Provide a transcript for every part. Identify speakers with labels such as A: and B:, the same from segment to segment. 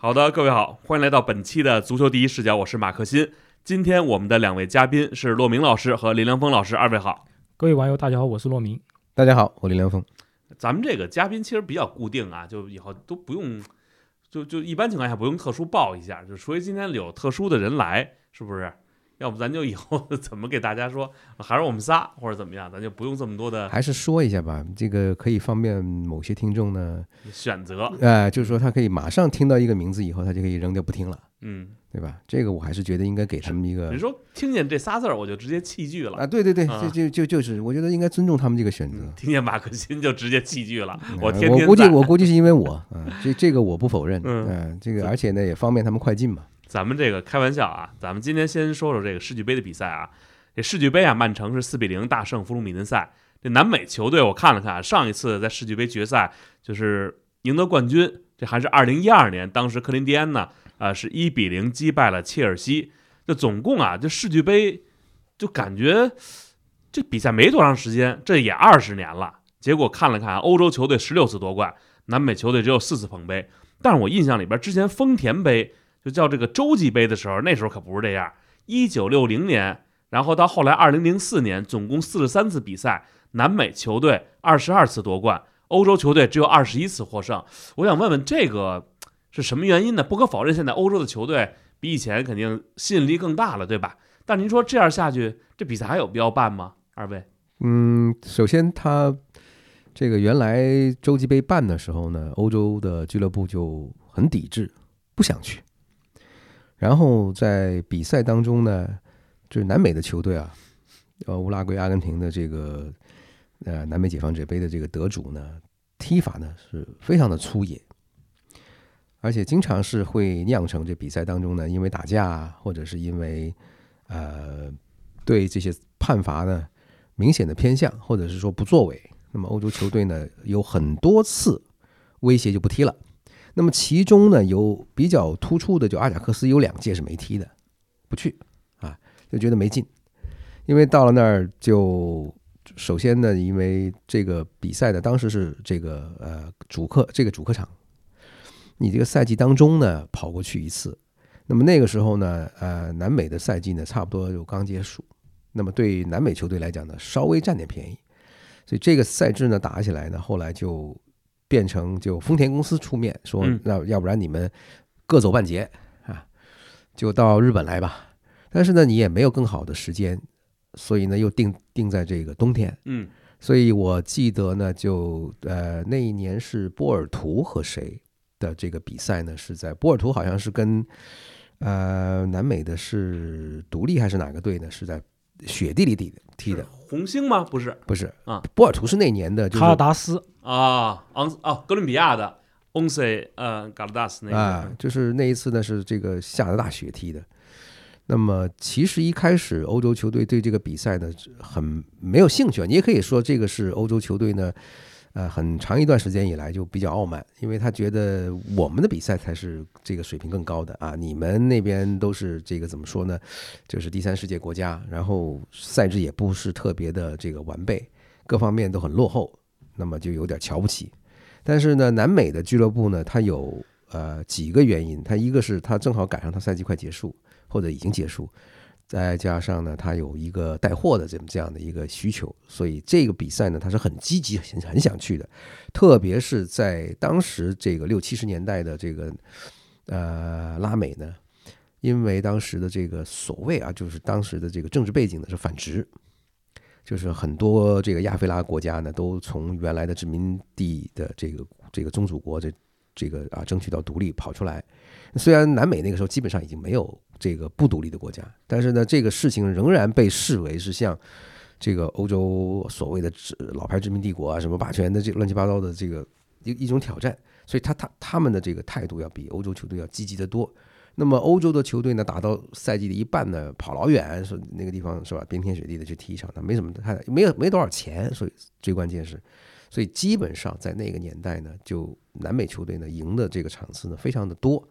A: 好的，各位好，欢迎来到本期的足球第一视角，我是马克新。今天我们的两位嘉宾是骆明老师和林良锋老师，二位好。
B: 各位网友，大家好，我是骆明。
C: 大家好，我林良锋。
A: 咱们这个嘉宾其实比较固定啊，就以后都不用，就就一般情况下不用特殊报一下，就除非今天有特殊的人来，是不是？要不咱就以后 怎么给大家说，还是我们仨或者怎么样，咱就不用这么多的。
C: 还是说一下吧，这个可以方便某些听众呢
A: 选择。
C: 哎，就是说他可以马上听到一个名字以后，他就可以扔掉不听了。
A: 嗯，
C: 对吧？这个我还是觉得应该给他们一个。
A: 你说听见这仨字儿，我就直接弃剧了
C: 啊！对对对，就就就就是，我觉得应该尊重他们这个选择。
A: 听见马克沁就直接弃剧了，
C: 我
A: 天天。
C: 我估计我估计是因为我啊，这这个我不否认。嗯，这个而且呢也方便他们快进嘛。
A: 咱们这个开玩笑啊，咱们今天先说说这个世俱杯的比赛啊。这世俱杯啊，曼城是四比零大胜弗鲁米嫩塞。这南美球队我看了看，上一次在世俱杯决赛就是赢得冠军，这还是二零一二年，当时克林蒂安呢，啊是一比零击败了切尔西。这总共啊，这世俱杯就感觉这比赛没多长时间，这也二十年了。结果看了看，欧洲球队十六次夺冠，南美球队只有四次捧杯。但是我印象里边，之前丰田杯。就叫这个洲际杯的时候，那时候可不是这样。一九六零年，然后到后来二零零四年，总共四十三次比赛，南美球队二十二次夺冠，欧洲球队只有二十一次获胜。我想问问，这个是什么原因呢？不可否认，现在欧洲的球队比以前肯定吸引力更大了，对吧？但您说这样下去，这比赛还有必要办吗？二位？
C: 嗯，首先他这个原来洲际杯办的时候呢，欧洲的俱乐部就很抵制，不想去。然后在比赛当中呢，就是南美的球队啊，呃，乌拉圭、阿根廷的这个呃南美解放者杯的这个得主呢，踢法呢是非常的粗野，而且经常是会酿成这比赛当中呢，因为打架或者是因为呃对这些判罚呢明显的偏向，或者是说不作为，那么欧洲球队呢有很多次威胁就不踢了。那么其中呢，有比较突出的，就阿贾克斯有两届是没踢的，不去啊，就觉得没劲。因为到了那儿，就首先呢，因为这个比赛的当时是这个呃主客这个主客场，你这个赛季当中呢跑过去一次，那么那个时候呢，呃，南美的赛季呢差不多就刚结束，那么对南美球队来讲呢，稍微占点便宜，所以这个赛制呢打起来呢，后来就。变成就丰田公司出面说，那要不然你们各走半截啊，就到日本来吧。但是呢，你也没有更好的时间，所以呢，又定定在这个冬天。
A: 嗯，
C: 所以我记得呢，就呃那一年是波尔图和谁的这个比赛呢？是在波尔图，好像是跟呃南美的是独立还是哪个队呢？是在雪地里踢的踢的。
A: 红星吗？不是，
C: 不是
A: 啊。
C: 波尔图是那年的，就是
B: 卡尔达斯
A: 啊，昂啊，哥伦比亚的 Once 呃，卡尔达斯那
C: 啊，就是那一次呢，是这个下着大雪踢的。那么其实一开始欧洲球队对这个比赛呢很没有兴趣啊，你也可以说这个是欧洲球队呢。呃，很长一段时间以来就比较傲慢，因为他觉得我们的比赛才是这个水平更高的啊，你们那边都是这个怎么说呢？就是第三世界国家，然后赛制也不是特别的这个完备，各方面都很落后，那么就有点瞧不起。但是呢，南美的俱乐部呢，它有呃几个原因，它一个是它正好赶上它赛季快结束或者已经结束。再加上呢，他有一个带货的这么这样的一个需求，所以这个比赛呢，他是很积极、很很想去的。特别是在当时这个六七十年代的这个呃拉美呢，因为当时的这个所谓啊，就是当时的这个政治背景呢是反殖，就是很多这个亚非拉国家呢都从原来的殖民地的这个这个宗主国这这个啊争取到独立跑出来。虽然南美那个时候基本上已经没有。这个不独立的国家，但是呢，这个事情仍然被视为是像这个欧洲所谓的老牌殖民帝国啊，什么霸权的这乱七八糟的这个一一种挑战，所以他他他们的这个态度要比欧洲球队要积极的多。那么欧洲的球队呢，打到赛季的一半呢，跑老远，说那个地方是吧，冰天雪地的去踢一场，那没什么太没有没多少钱，所以最关键是，所以基本上在那个年代呢，就南美球队呢赢的这个场次呢非常的多。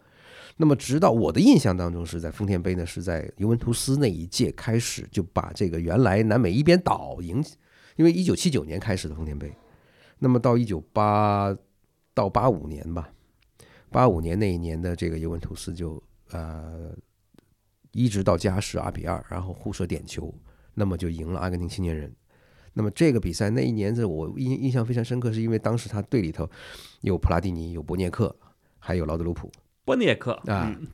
C: 那么，直到我的印象当中，是在丰田杯呢，是在尤文图斯那一届开始就把这个原来南美一边倒赢，因为一九七九年开始的丰田杯，那么到一九八到八五年吧，八五年那一年的这个尤文图斯就呃一直到加时二比二，然后互射点球，那么就赢了阿根廷青年人。那么这个比赛那一年是我印印象非常深刻，是因为当时他队里头有普拉蒂尼、有博涅克，还有劳德鲁普
A: 博涅克
C: 啊。
A: 嗯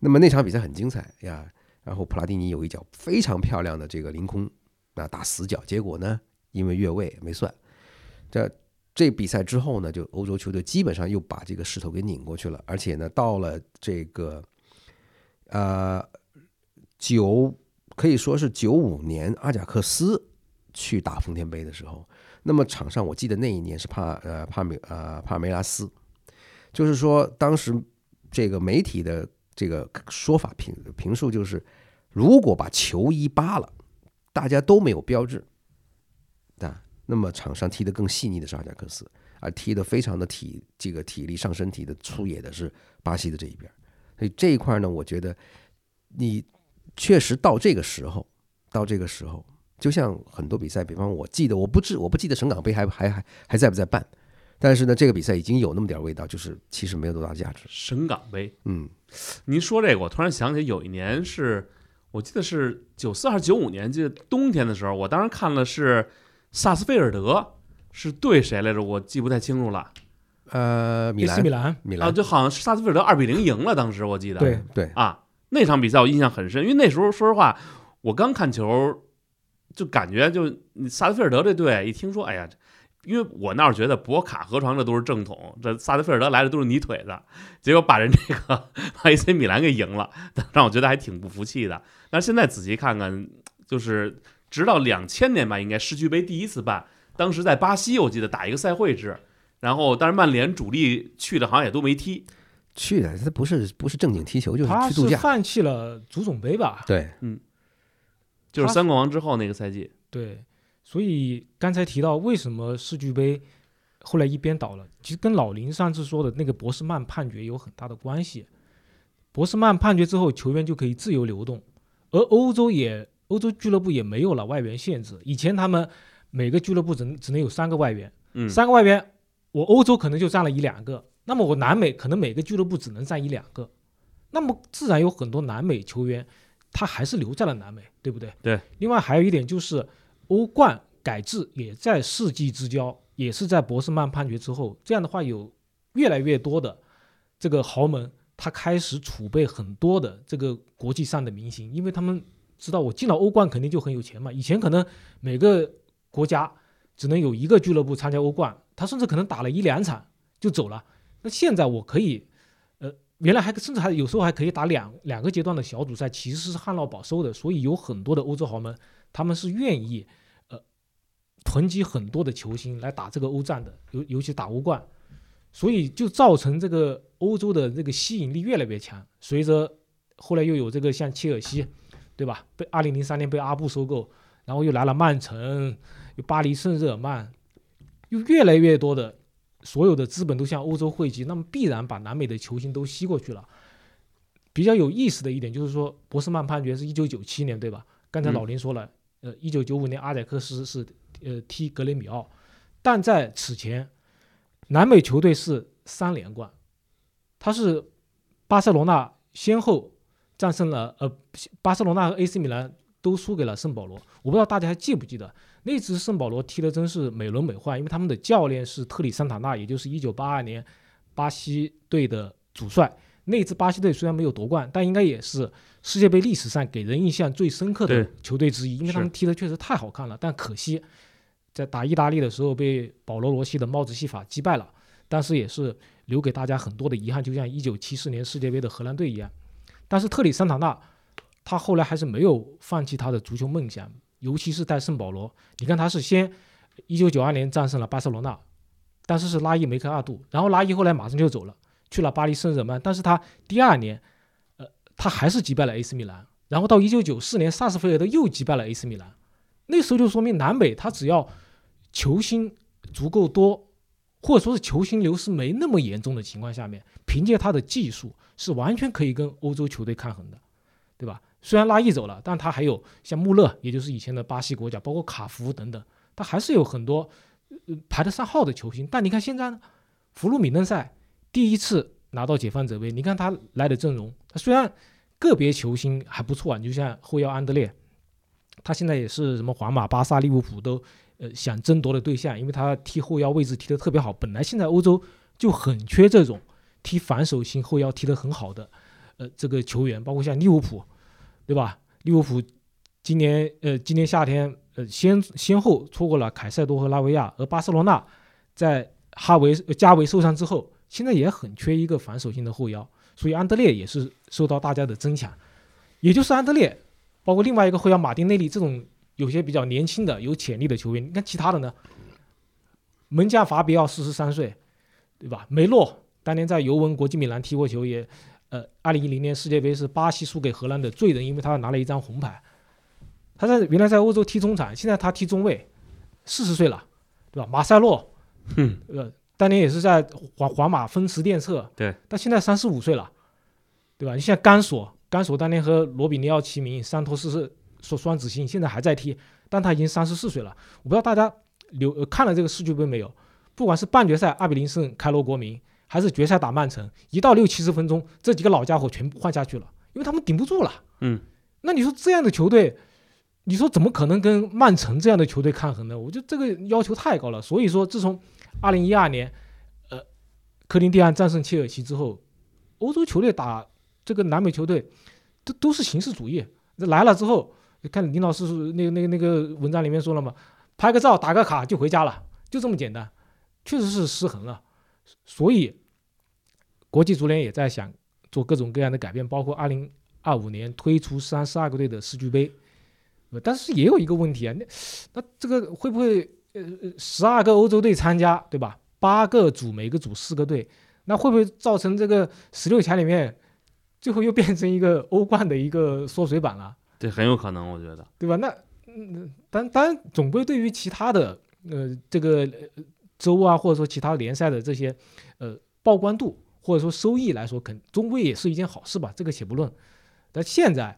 C: 那么那场比赛很精彩呀，然后普拉蒂尼有一脚非常漂亮的这个凌空啊打死角，结果呢因为越位没算。这这比赛之后呢，就欧洲球队基本上又把这个势头给拧过去了，而且呢到了这个呃九可以说是九五年阿贾克斯去打丰田杯的时候，那么场上我记得那一年是帕呃帕梅呃帕梅拉斯，就是说当时这个媒体的这个说法评评述就是，如果把球衣扒了，大家都没有标志，啊，那么场上踢得更细腻的是阿贾克斯，而踢得非常的体这个体力上身体的粗野的是巴西的这一边，所以这一块呢，我觉得你确实到这个时候，到这个时候，就像很多比赛，比方我记得我不知我不记得省港杯还还还还在不在办，但是呢，这个比赛已经有那么点味道，就是其实没有多大价值，
A: 省港杯。
C: 嗯。
A: 您说这个，我突然想起有一年是，我记得是九四还是九五年，记得冬天的时候，我当时看了是萨斯菲尔德是对谁来着，我记不太清楚了
C: 呃，米兰，
B: 米兰，
C: 米兰，啊，
A: 就好像是萨斯菲尔德二比零赢了，当时我记得
B: 对
C: 对，
A: 啊，那场比赛我印象很深，因为那时候说实话，我刚看球就感觉就萨斯菲尔德这队一听说，哎呀。因为我那儿觉得博卡、河床这都是正统，这萨斯菲尔德来的都是泥腿子，结果把人这个把 AC 米兰给赢了，让我觉得还挺不服气的。但是现在仔细看看，就是直到两千年吧，应该世俱杯第一次办，当时在巴西，我记得打一个赛会制，然后但是曼联主力去的好像也都没踢，
C: 去的他不是不是正经踢球，就是
B: 他
C: 去度假。
B: 是放弃了足总杯吧？
C: 对，嗯
A: 就是三冠王之后那个赛季。
B: 对，所以刚才提到为什么世俱杯后来一边倒了，其实跟老林上次说的那个博斯曼判决有很大的关系。博斯曼判决之后，球员就可以自由流动，而欧洲也欧洲俱乐部也没有了外援限制。以前他们每个俱乐部只能只能有三个外援，
A: 嗯，
B: 三个外援，我欧洲可能就占了一两个，那么我南美可能每个俱乐部只能占一两个，那么自然有很多南美球员他还是留在了南美，对不对？
A: 对。
B: 另外还有一点就是欧冠改制也在世纪之交，也是在博斯曼判决之后，这样的话有越来越多的这个豪门，他开始储备很多的这个国际上的明星，因为他们知道我进了欧冠肯定就很有钱嘛，以前可能每个国家。只能有一个俱乐部参加欧冠，他甚至可能打了一两场就走了。那现在我可以，呃，原来还甚至还有时候还可以打两两个阶段的小组赛，其实是旱涝保收的。所以有很多的欧洲豪门，他们是愿意呃囤积很多的球星来打这个欧战的，尤尤其打欧冠，所以就造成这个欧洲的这个吸引力越来越强。随着后来又有这个像切尔西，对吧？被二零零三年被阿布收购，然后又来了曼城。有巴黎圣日耳曼，又越来越多的所有的资本都向欧洲汇集，那么必然把南美的球星都吸过去了。比较有意思的一点就是说，博斯曼判决是一九九七年，对吧？刚才老林说了，呃，一九九五年阿贾克斯是呃踢格雷米奥，但在此前，南美球队是三连冠，他是巴塞罗那先后战胜了呃巴塞罗那和 AC 米兰都输给了圣保罗，我不知道大家还记不记得。那支圣保罗踢的真是美轮美奂，因为他们的教练是特里桑塔纳，也就是一九八二年巴西队的主帅。那支巴西队虽然没有夺冠，但应该也是世界杯历史上给人印象最深刻的球队之一，因为他们踢的确实太好看了。但可惜在打意大利的时候被保罗罗西的帽子戏法击败了，但是也是留给大家很多的遗憾，就像一九七四年世界杯的荷兰队一样。但是特里桑塔纳他后来还是没有放弃他的足球梦想。尤其是带圣保罗，你看他是先一九九二年战胜了巴塞罗那，但是是拉伊梅克二度，然后拉伊后来马上就走了，去了巴黎圣日耳曼，但是他第二年，呃，他还是击败了 AC 米兰，然后到一九九四年萨斯菲尔德又击败了 AC 米兰，那时候就说明南美他只要球星足够多，或者说是球星流失没那么严重的情况下面，凭借他的技术是完全可以跟欧洲球队抗衡的，对吧？虽然拉伊走了，但他还有像穆勒，也就是以前的巴西国脚，包括卡福等等，他还是有很多、呃、排得上号的球星。但你看现在呢，弗鲁米嫩塞第一次拿到解放者杯，你看他来的阵容，他虽然个别球星还不错啊，你就像后腰安德烈，他现在也是什么皇马、巴萨、利物浦都呃想争夺的对象，因为他踢后腰位置踢得特别好。本来现在欧洲就很缺这种踢反手型后腰踢得很好的呃这个球员，包括像利物浦，对吧？利物浦今年呃今年夏天呃先先后错过了凯塞多和拉维亚，而巴塞罗那在哈维、呃加维受伤之后，现在也很缺一个防守型的后腰，所以安德烈也是受到大家的争抢。也就是安德烈，包括另外一个后腰马丁内利这种有些比较年轻的、有潜力的球员。你看其他的呢？门将法比奥四十三岁，对吧？梅洛当年在尤文、国际米兰踢过球，也呃，二零一零年世界杯是巴西输给荷兰的罪人，因为他拿了一张红牌。他在原来在欧洲踢中场，现在他踢中卫，四十岁了，对吧？马塞洛，
A: 哼，
B: 呃，当年也是在皇皇马风驰电掣，
A: 对，
B: 但现在三十五岁了，对吧？你像甘索，甘索当年和罗比尼奥齐名，桑托斯是说双子星，现在还在踢，但他已经三十四岁了。我不知道大家留、呃、看了这个世俱杯没有？不管是半决赛二比零胜开罗国民，还是决赛打曼城，一到六七十分钟，这几个老家伙全部换下去了，因为他们顶不住了。
A: 嗯，
B: 那你说这样的球队，你说怎么可能跟曼城这样的球队抗衡呢？我觉得这个要求太高了。所以说，自从二零一二年，呃，克林蒂安战胜切尔西之后，欧洲球队打这个南美球队，都都是形式主义。这来了之后，看林老师那个那个那个文章里面说了嘛，拍个照打个卡就回家了，就这么简单，确实是失衡了。所以，国际足联也在想做各种各样的改变，包括二零二五年推出三十二个队的世俱杯。呃但是也有一个问题啊，那那这个会不会呃十二个欧洲队参加，对吧？八个组，每个组四个队，那会不会造成这个十六强里面最后又变成一个欧冠的一个缩水版了？
A: 对很有可能，我觉得。
B: 对吧？那嗯，当当然总归对于其他的呃这个呃州啊，或者说其他联赛的这些呃曝光度或者说收益来说，肯终归也是一件好事吧，这个且不论。但现在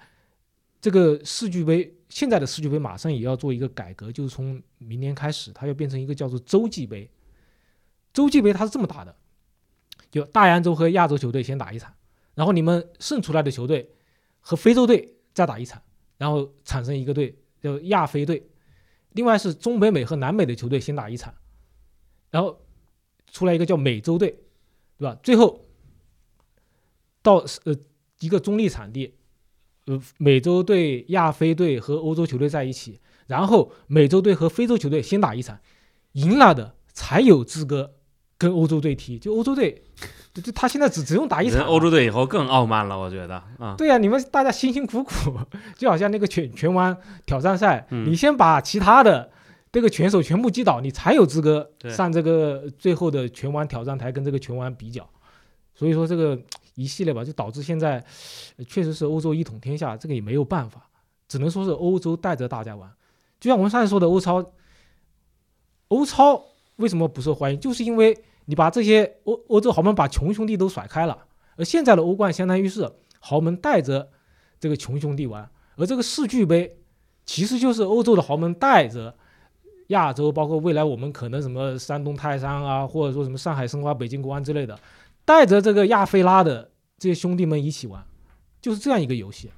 B: 这个世俱杯，现在的世俱杯马上也要做一个改革，就是从明年开始，它要变成一个叫做洲际杯。洲际杯它是这么打的，就大洋洲和亚洲球队先打一场，然后你们胜出来的球队和非洲队再打一场。然后产生一个队叫亚非队，另外是中北美和南美的球队先打一场，然后出来一个叫美洲队，对吧？最后到呃一个中立场地，呃美洲队、亚非队和欧洲球队在一起，然后美洲队和非洲球队先打一场，赢了的才有资格跟欧洲队踢。就欧洲队，就就他现在只只用打一场，
A: 欧洲队以后更傲慢了，我觉得啊。
B: 对呀、你们大家辛辛苦苦，就好像那个拳拳王挑战赛，
A: 嗯
B: 你先把其他的这个拳手全部击倒，你才有资格上这个最后的拳王挑战台跟这个拳王比较。所以说这个一系列吧，就导致现在呃确实是欧洲一统天下，这个也没有办法，只能说是欧洲带着大家玩。就像我们上次说的欧超，欧超为什么不受欢迎，就是因为你把这些欧欧洲豪门把穷兄弟都甩开了，而现在的欧冠相当于是豪门带着这个穷兄弟玩，而这个世俱杯其实就是欧洲的豪门带着亚洲，包括未来我们可能什么山东泰山啊，或者说什么上海申花、北京国安之类的，带着这个亚非拉的这些兄弟们一起玩，就是这样一个游戏。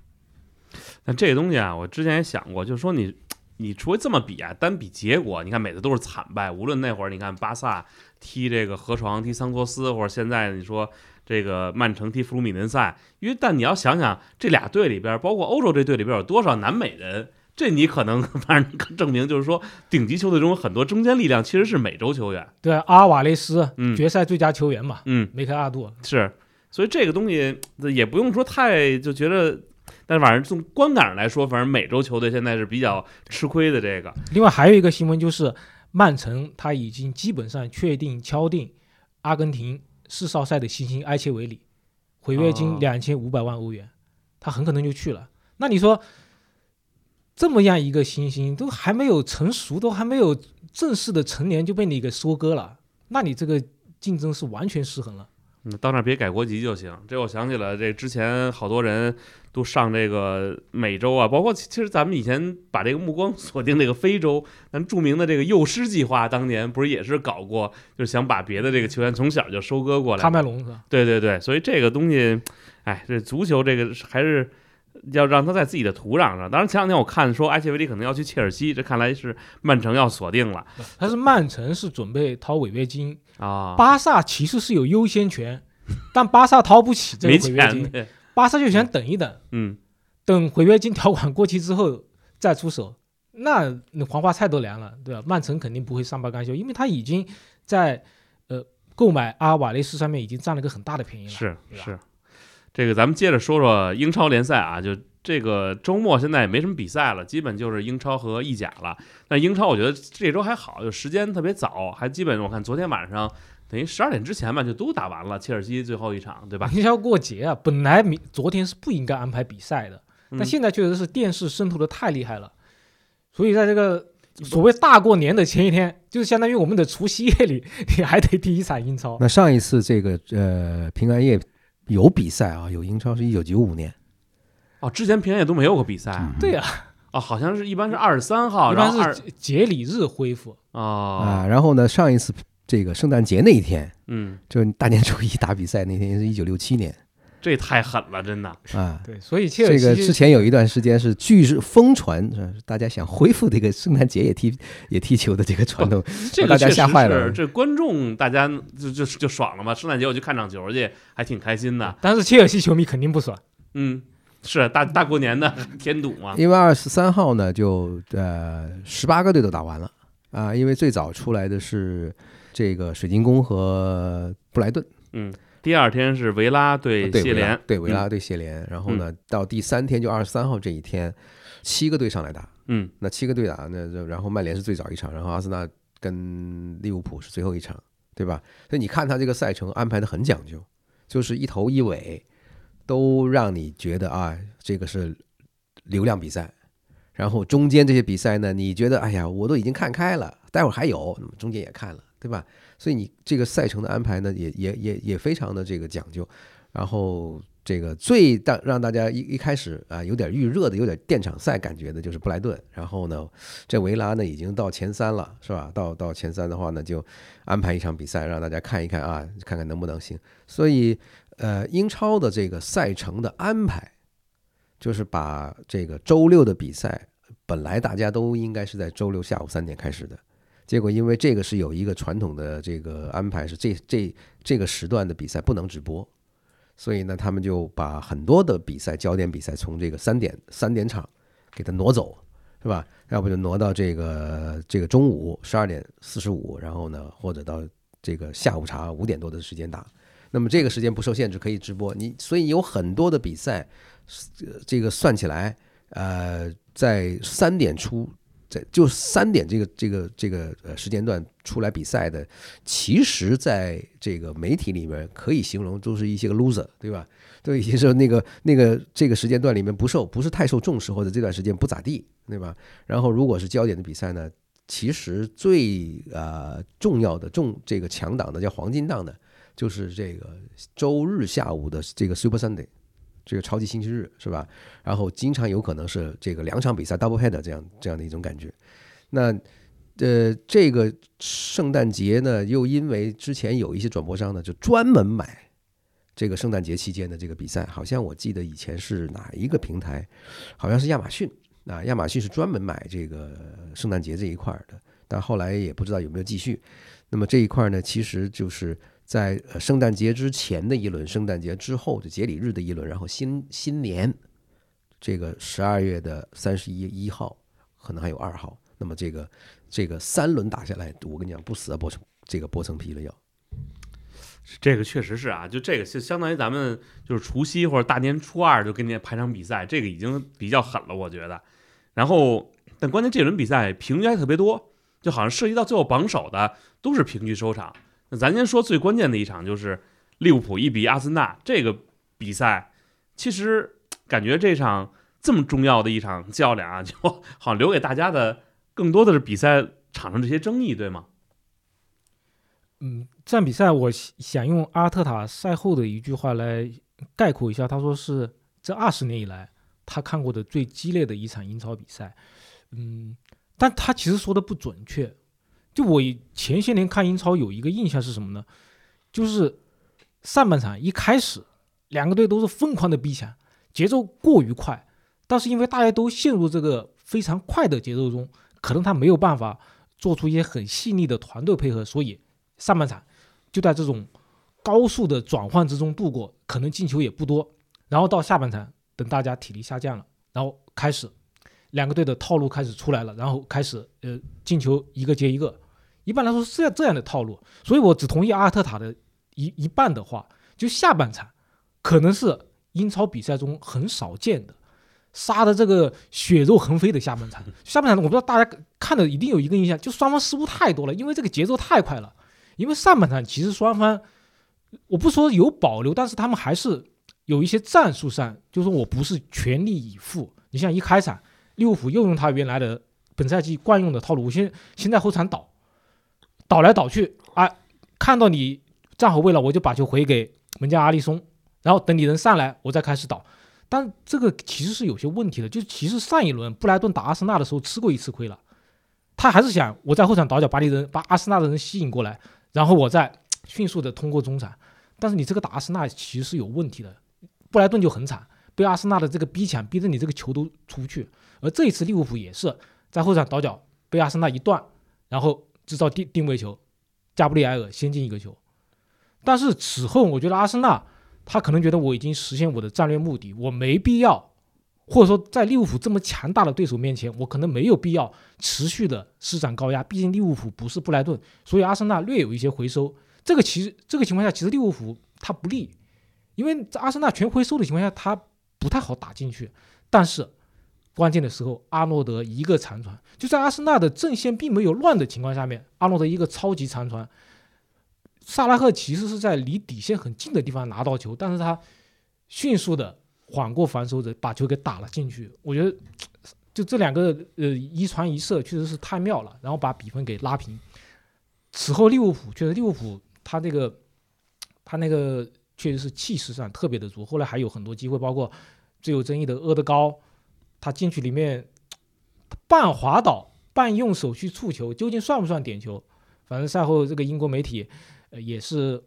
A: 但这个东西啊，我之前也想过，就是说你，你除了这么比啊，单比结果，你看每次都是惨败。无论那会儿你看巴萨踢这个河床、踢桑托斯，或者现在你说这个曼城踢弗鲁米嫩塞，因为但你要想想这俩队里边，包括欧洲这队里边有多少南美人，这你可能 反正证明就是说，顶级球队中有很多中坚力量其实是美洲球员。
B: 对啊，阿瓦雷斯
A: 嗯
B: 决赛最佳球员嘛，
A: 嗯，
B: 梅开二度。
A: 是，所以这个东西也不用说太就觉得。但是反正从观感上来说，反正美洲球队现在是比较吃亏的。这个，
B: 另外还有一个新闻就是，曼城他已经基本上确定敲定阿根廷世少赛的新星埃切维里，毁约金
A: 哦
B: 两千五百万欧元，他很可能就去了。那你说，这么样一个新星都还没有成熟，都还没有正式的成年就被你给收割了，那你这个竞争是完全失衡了，
A: 嗯到那儿别改国籍就行。这我想起了，这之前好多人都上这个美洲啊，包括其其实咱们以前把这个目光 锁定这个非洲，咱著名的这个幼师计划，当年不是也是搞过，就是想把别的这个球员从小就收割过来。
B: 喀麦隆是吧？
A: 对对对，所以这个东西，哎，这足球这个还是要让他在自己的土壤上。当然前两天我看说埃切维里可能要去切尔西，这看来是曼城要锁定了
B: 但是曼城是准备掏违约金，
A: 啊，
B: 巴萨其实是有优先权，但巴萨掏不起这个违约金，巴萨就想等一等，
A: 嗯，
B: 等违约金条款过期之后再出手。那那黄花菜都凉了，对吧？曼城肯定不会善罢甘休，因为他已经在呃购买阿瓦雷斯上面已经占了个很大的便宜了。
A: 是是。这个咱们接着说说英超联赛啊，就这个周末现在也没什么比赛了，基本就是英超和意甲了。但英超我觉得这周还好，就时间特别早，还基本我看昨天晚上等于十二点之前吧就都打完了，切尔西最后一场，对吧？
B: 英超过节啊，本来明昨天是不应该安排比赛的，
A: 嗯
B: 但现在确实是电视渗透的太厉害了，所以在这个所谓大过年的前一天，就是相当于我们的除夕夜里，你还得第一场英超。
C: 那上一次这个呃平安夜有比赛啊，有英超是一九九五年，
A: 哦，之前平安夜都没有过比赛
C: 嗯。
B: 对呀、
A: 哦，好像是一般是二十三号，
B: 一
A: 然后二
B: 般是节礼日恢复。
A: 哦。
C: 啊，，然后呢，上一次这个圣诞节那一天，
A: 嗯，
C: 就是大年初一打比赛那天是一九六七年
A: 这太狠了，真的。
C: 啊。
B: 对，所以切尔西
C: 这个之前有一段时间是据是疯传，是大家想恢复这个圣诞节也踢也踢球的这个传统，
A: 这
C: 个大家吓坏了
A: 这观众大家就就就爽了嘛，圣诞节我去看场球去，还挺开心的。
B: 但是切尔西球迷肯定不爽。
A: 嗯，是大大过年的添堵嘛。
C: 因为二十三号呢就呃十八个队都打完了啊，因为最早出来的是这个水晶宫和布莱顿。
A: 嗯，第二天是维拉对谢联，
C: 对维拉对谢联，然后呢，到第三天就二十三号这一天，七个队上来打，
A: 嗯
C: 那七个队打，那就然后曼联是最早一场，然后阿森纳跟利物浦是最后一场，对吧？所以你看他这个赛程安排的很讲究，就是一头一尾都让你觉得啊，这个是流量比赛。然后中间这些比赛呢，你觉得哎呀，我都已经看开了，待会儿还有，那么中间也看了，对吧？所以你这个赛程的安排呢，也也也也非常的这个讲究。然后这个最大让大家一一开始啊有点预热的、有点电场赛感觉的，就是布莱顿。然后呢，这维拉呢已经到前三了，是吧？到到前三的话呢，就安排一场比赛让大家看一看啊，看看能不能行。所以呃，英超的这个赛程的安排，就是把这个周六的比赛，本来大家都应该是在周六下午三点开始的。结果因为这个是有一个传统的这个安排，是这这这个时段的比赛不能直播，所以呢，他们就把很多的比赛焦点比赛从这个三点三点场给它挪走，是吧？要不就挪到这个这个中午十二点四十五，然后呢，或者到这个下午茶五点多的时间打。那么这个时间不受限制，可以直播。你所以有很多的比赛，这个算起来，呃，在三点出，在就三点这个这个这个呃时间段出来比赛的，其实在这个媒体里面可以形容都是一些个 loser，对吧？都已经是那个那个这个时间段里面不受不是太受重视，或者这段时间不咋地，对吧？然后如果是焦点的比赛呢，其实最呃重要的重这个强档的叫黄金档的，就是这个周日下午的这个 Super Sunday，这个超级星期日是吧？然后经常有可能是这个两场比赛 double head 这样这样的一种感觉。那呃，这个圣诞节呢，又因为之前有一些转播商呢，就专门买这个圣诞节期间的这个比赛，好像我记得以前是哪一个平台，好像是亚马逊啊，亚马逊是专门买这个圣诞节这一块儿的，但后来也不知道有没有继续。那么这一块呢，其实就是在圣诞节之前的一轮，圣诞节之后的节礼日的一轮，然后新新年这个十二月的三十一一号，可能还有二号。那么这个这个三轮打下来，我跟你讲，不死啊，剥成这个剥层皮了要。
A: 这个确实是啊，就这个就相当于咱们就是除夕或者大年初二就给你排场比赛，这个已经比较狠了，我觉得。然后，但关键这轮比赛平局还特别多，就好像涉及到最后榜首的都是平局收场。咱先说最关键的一场，就是利物浦一比阿森纳这个比赛，其实感觉这场这么重要的一场较量啊，就 好像留给大家的更多的是比赛场上这些争议，对吗？
B: 嗯，这场比赛，我想想用阿特塔赛后的一句话来概括一下，他说是这二十年以来他看过的最激烈的一场英超比赛。嗯，但他其实说的不准确。就我前些年看英超有一个印象是什么呢？就是上半场一开始两个队都是疯狂的逼抢，节奏过于快，但是因为大家都陷入这个非常快的节奏中，可能他没有办法做出一些很细腻的团队配合，所以上半场就在这种高速的转换之中度过，可能进球也不多。然后到下半场，等大家体力下降了，然后开始两个队的套路开始出来了，然后开始呃进球一个接一个。一般来说是这样这样的套路，所以我只同意阿尔特塔的一一半的话，就下半场可能是英超比赛中很少见的，杀的这个血肉横飞的下半场。下半场我不知道大家看的一定有一个印象，就双方失误太多了，因为这个节奏太快了。因为上半场其实双方，我不说有保留，但是他们还是有一些战术上，就是说我不是全力以赴。你像一开场，利物浦又用他原来的本赛季惯用的套路，我先先在后场倒。倒来倒去啊，看到你站好位了，我就把球回给门将阿利松，然后等你人上来，我再开始倒。但这个其实是有些问题的，就其实上一轮布莱顿打阿森纳的时候吃过一次亏了，他还是想我在后场倒脚把你人把阿森纳的人吸引过来，然后我再迅速的通过中场。但是你这个打阿森纳其实是有问题的，布莱顿就很惨，被阿森纳的这个逼抢逼得你这个球都出不去。而这一次利物浦也是在后场倒脚被阿森纳一断，然后。制造定定位球，加布里埃尔先进一个球，但是此后我觉得阿森纳他可能觉得我已经实现我的战略目的，我没必要，或者说在利物浦这么强大的对手面前，我可能没有必要持续的施展高压。毕竟利物浦不是布莱顿，所以阿森纳略有一些回收。这个其实这个情况下，其实利物浦他不利，因为在阿森纳全回收的情况下，他不太好打进去。但是。关键的时候，阿诺德一个长传，就在阿森纳的阵线并没有乱的情况下面，阿诺德一个超级长传，萨拉赫其实是在离底线很近的地方拿到球，但是他迅速的缓过防守者，把球给打了进去。我觉得就这两个呃一传一射确实是太妙了，然后把比分给拉平。此后利物浦确实利物浦他那个他那个确实是气势上特别的足，后来还有很多机会，包括最有争议的阿德高。他进去里面 半滑倒半用手去触球，究竟算不算点球？反正赛后这个英国媒体呃也是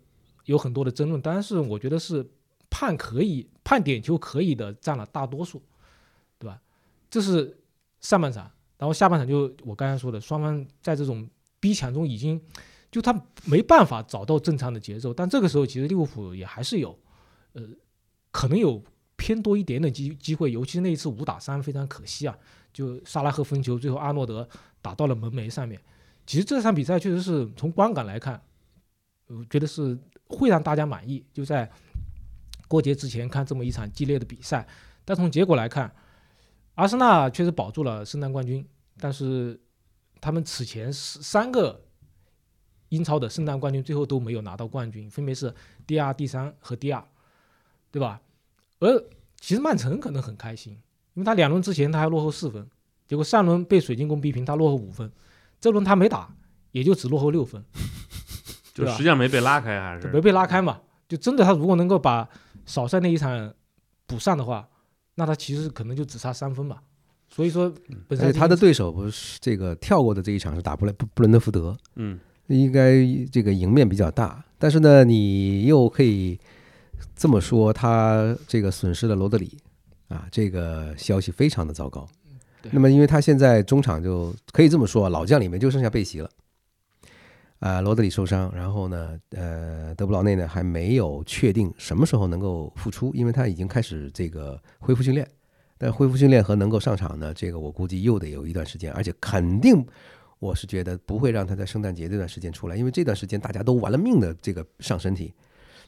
B: 有很多的争论，但是我觉得是判可以判点球可以的占了大多数，对吧？这是上半场，然后下半场就我刚才说的，双方在这种逼抢中已经就他没办法找到正常的节奏，但这个时候其实利物浦也还是有呃可能有。偏多一点点机机会，尤其是那一次五打三，非常可惜啊！就萨拉赫分球，最后阿诺德打到了门楣上面。其实这场比赛确实是从观感来看，我觉得是会让大家满意。就在过节之前看这么一场激烈的比赛，但从结果来看，阿森纳确实保住了圣诞冠军，但是他们此前三个英超的圣诞冠军最后都没有拿到冠军，分别是第二、第三和第二，对吧？而其实曼城可能很开心，因为他两轮之前他还落后四分，结果上轮被水晶宫逼平，他落后五分，这轮他没打，也就只落后六分，
A: 就实际上没被拉开还是
B: 没被拉开嘛？就真的他如果能够把少赛那一场补上的话，那他其实可能就只差三分吧。所以说，而
C: 且他的对手不是这个跳过的这一场是打布莱布布伦特福德，
A: 嗯，
C: 应该这个赢面比较大，但是呢，你又可以。这么说，他这个损失了罗德里，啊，这个消息非常的糟糕。那么，因为他现在中场就可以这么说，老将里面就剩下贝席了。啊，罗德里受伤，然后呢，呃，德布劳内呢还没有确定什么时候能够复出，因为他已经开始这个恢复训练。但恢复训练和能够上场呢，这个我估计又得有一段时间，而且肯定，我是觉得不会让他在圣诞节这段时间出来，因为这段时间大家都玩了命的这个上身体。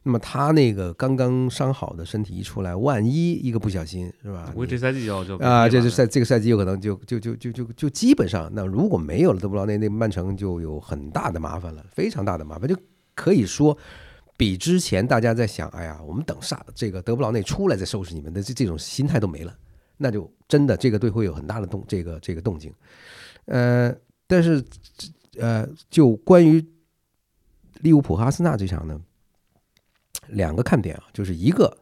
C: 那么他那个刚刚伤好的身体一出来，万一一个不小心，是吧？
A: 我这赛季就就
C: 啊，这就赛这个赛季有可能就就就就就就基本上，那如果没有了德布劳内，那曼城就有很大的麻烦了，非常大的麻烦，就可以说比之前大家在想，哎呀，我们等啥这个德布劳内出来再收拾你们的这这种心态都没了，那就真的这个队会有很大的动这个这个动静。呃，但是呃，就关于。利物浦和阿森纳这场呢，两个看点啊，就是一个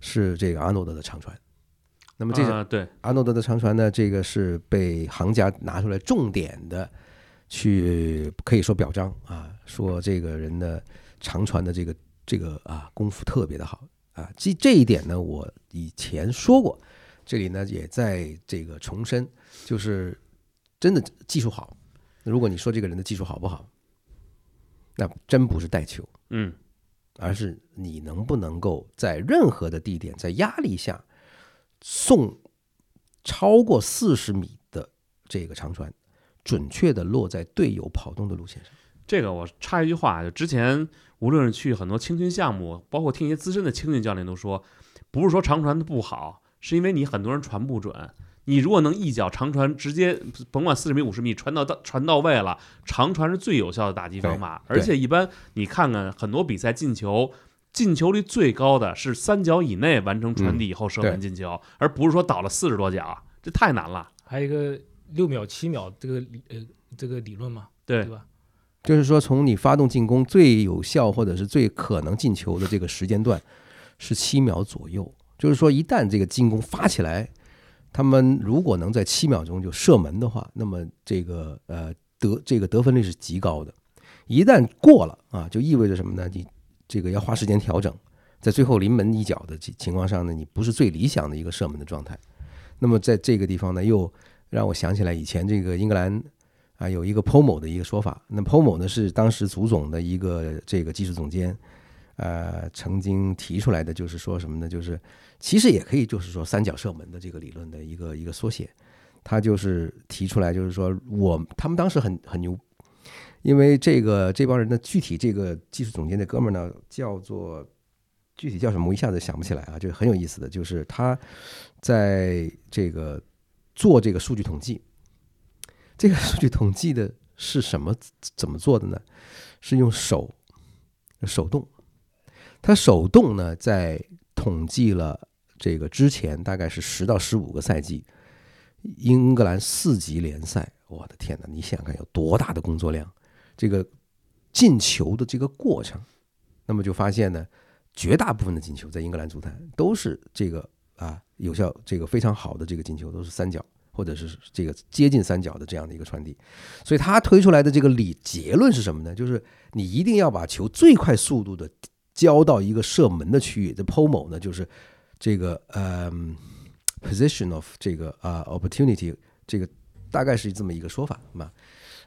C: 是这个阿诺德的长传，那么这个
A: 啊对，
C: 阿诺德的长传呢，这个是被行家拿出来重点的去可以说表彰啊，说这个人的长传的这个这个啊功夫特别的好啊。这这一点呢，我以前说过，这里呢也在这个重申，就是真的技术好。如果你说这个人的技术好不好，那真不是带球，
A: 嗯，
C: 而是你能不能够在任何的地点，在压力下送超过四十米的这个长传，准确的落在队友跑动的路线上。
A: 这个我插一句话，就之前无论是去很多青训项目，包括听一些资深的青训教练都说，不是说长传的不好，是因为你很多人传不准。你如果能一脚长传，直接甭管四十米、五十米传到到传到位了，长传是最有效的打击方法。而且一般你看看很多比赛进球，进球率最高的是三脚以内完成传递以后射门进球，而不是说倒了四十多脚，这太难了。
B: 还有一个六秒、七秒这个理呃这个理论嘛，
A: 对
B: 对吧？
C: 就是说，从你发动进攻最有效或者是最可能进球的这个时间段是七秒左右。就是说，一旦这个进攻发起来，他们如果能在七秒钟就射门的话，那么这个呃得这个得分率是极高的。一旦过了啊，就意味着什么呢？你这个要花时间调整，在最后临门一脚的情情况上呢，你不是最理想的一个射门的状态。那么在这个地方呢，又让我想起来以前这个英格兰啊有一个 Pomo 的一个说法。那 Pomo 呢是当时足总的一个这个技术总监，呃，曾经提出来的就是说什么呢？就是其实也可以就是说三角射门的这个理论的一个一个缩写。他就是提出来，就是说我他们当时很很牛，因为这个这帮人的具体这个技术总监的哥们儿呢叫做具体叫什么，我一下子想不起来啊，就很有意思的，就是他在这个做这个数据统计，这个数据统计的是什么？怎么做的呢？是用手手动，他手动呢在统计了这个之前大概是十到十五个赛季英格兰四级联赛，我的天哪！你想想看有多大的工作量？这个进球的这个过程，那么就发现呢，绝大部分的进球在英格兰足坛都是这个啊有效、这个非常好的这个进球，都是三角或者是这个接近三角的这样的一个传递。所以他推出来的这个理结论是什么呢？就是你一定要把球最快速度的交到一个射门的区域。这 POMO 呢，就是这个呃 position of 这个啊、opportunity，这个大概是这么一个说法嘛。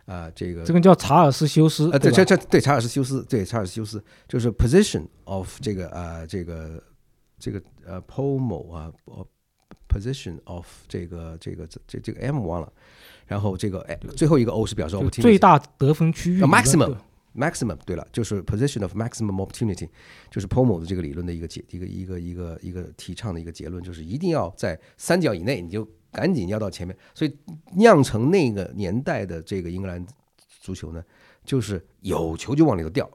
C: 啊、这个
B: 这个叫查尔斯修斯，
C: 呃，对，
B: 吧
C: 这这对查尔斯修斯，对查尔斯修斯就是 position of 这个呃这个这个呃 pomo 啊呃 position of 这个这个这这这个 m 忘了，然后这个哎最后一个 o 是表示
B: 最大得分区域
C: 呃
B: 理论
C: maximum
B: 对
C: maximum 对了，就是 position of maximum opportunity，就是 POMO 的这个理论的一个结一个一个一个一个提倡的一个结论，就是一定要在三角以内，你就赶紧要到前面。所以酿成那个年代的这个英格兰足球呢，就是有球就往里头掉，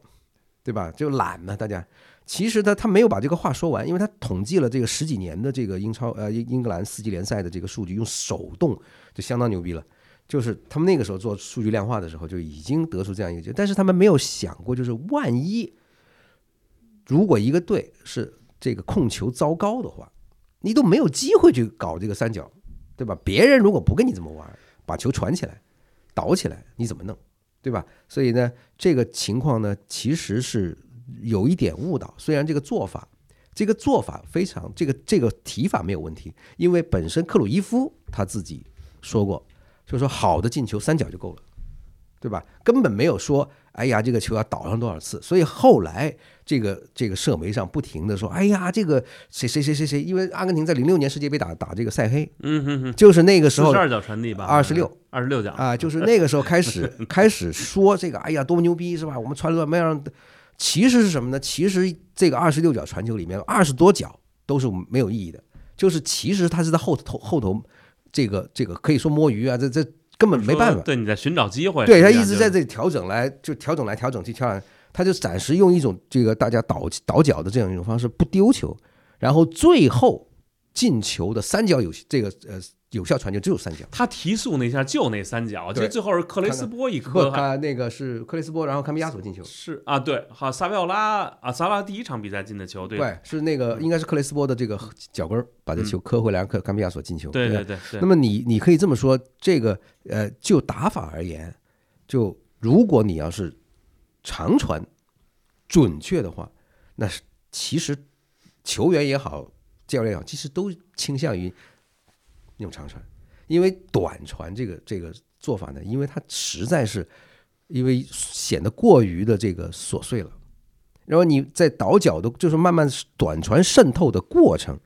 C: 对吧？就懒嘛，大家。其实他他没有把这个话说完，因为他统计了这个十几年的这个英超呃英英格兰四级联赛的这个数据，用手动就相当牛逼了。就是他们那个时候做数据量化的时候，就已经得出这样一个结论，但是他们没有想过，就是万一如果一个队是这个控球糟糕的话，你都没有机会去搞这个三角，对吧？别人如果不跟你这么玩，把球传起来、倒起来，你怎么弄，对吧？所以呢，这个情况呢，其实是有一点误导。虽然这个做法，这个做法非常，这个这个提法没有问题，因为本身克鲁伊夫他自己说过，就是说好的进球三脚就够了，对吧？根本没有说，哎呀，这个球要倒上多少次。所以后来这个这个社媒上不停的说，哎呀，这个谁谁谁谁谁，因为阿根廷在零六年世界杯打打这个塞黑，就是那个时候
A: 四十二脚传递吧，
C: 二十六
A: 二十六脚
C: 啊，就是那个时候开始 开始说这个，哎呀，多么牛逼是吧？我们传了怎么样？其实是什么呢？其实这个二十六脚传球里面，二十多脚都是没有意义的，就是其实他是在后头后头这个这个可以说摸鱼啊，这这根本没办法。
A: 对，你在寻找机会，
C: 对他一直在这里调整来，就调整来调整去调整，他就暂时用一种这个大家倒倒脚的这样一种方式不丢球，然后最后进球的三角有这个呃有效传球只有三脚。
A: 他提速那下就那三脚，其
C: 实
A: 最后是克雷斯波一
C: 不，
A: 颗，还
C: 他那个是克雷斯波，然后卡米亚索进球。
A: 是啊，对，好，萨维奥拉啊，萨拉第一场比赛进的球，对，
C: 对，是那个应该是克雷斯波的这个脚跟儿把这球磕回来，克卡米亚索进球。
A: 对
C: 对
A: 对对对
C: 那，么你你可以这么说，这个呃，就打法而言，就如果你要是长传准确的话，那是其实球员也好，教练也好，其实都倾向于那种长传，因为短传这个这个做法呢，因为它实在是因为显得过于的这个琐碎了。然后你在倒脚的，就是慢慢短传渗透的过程，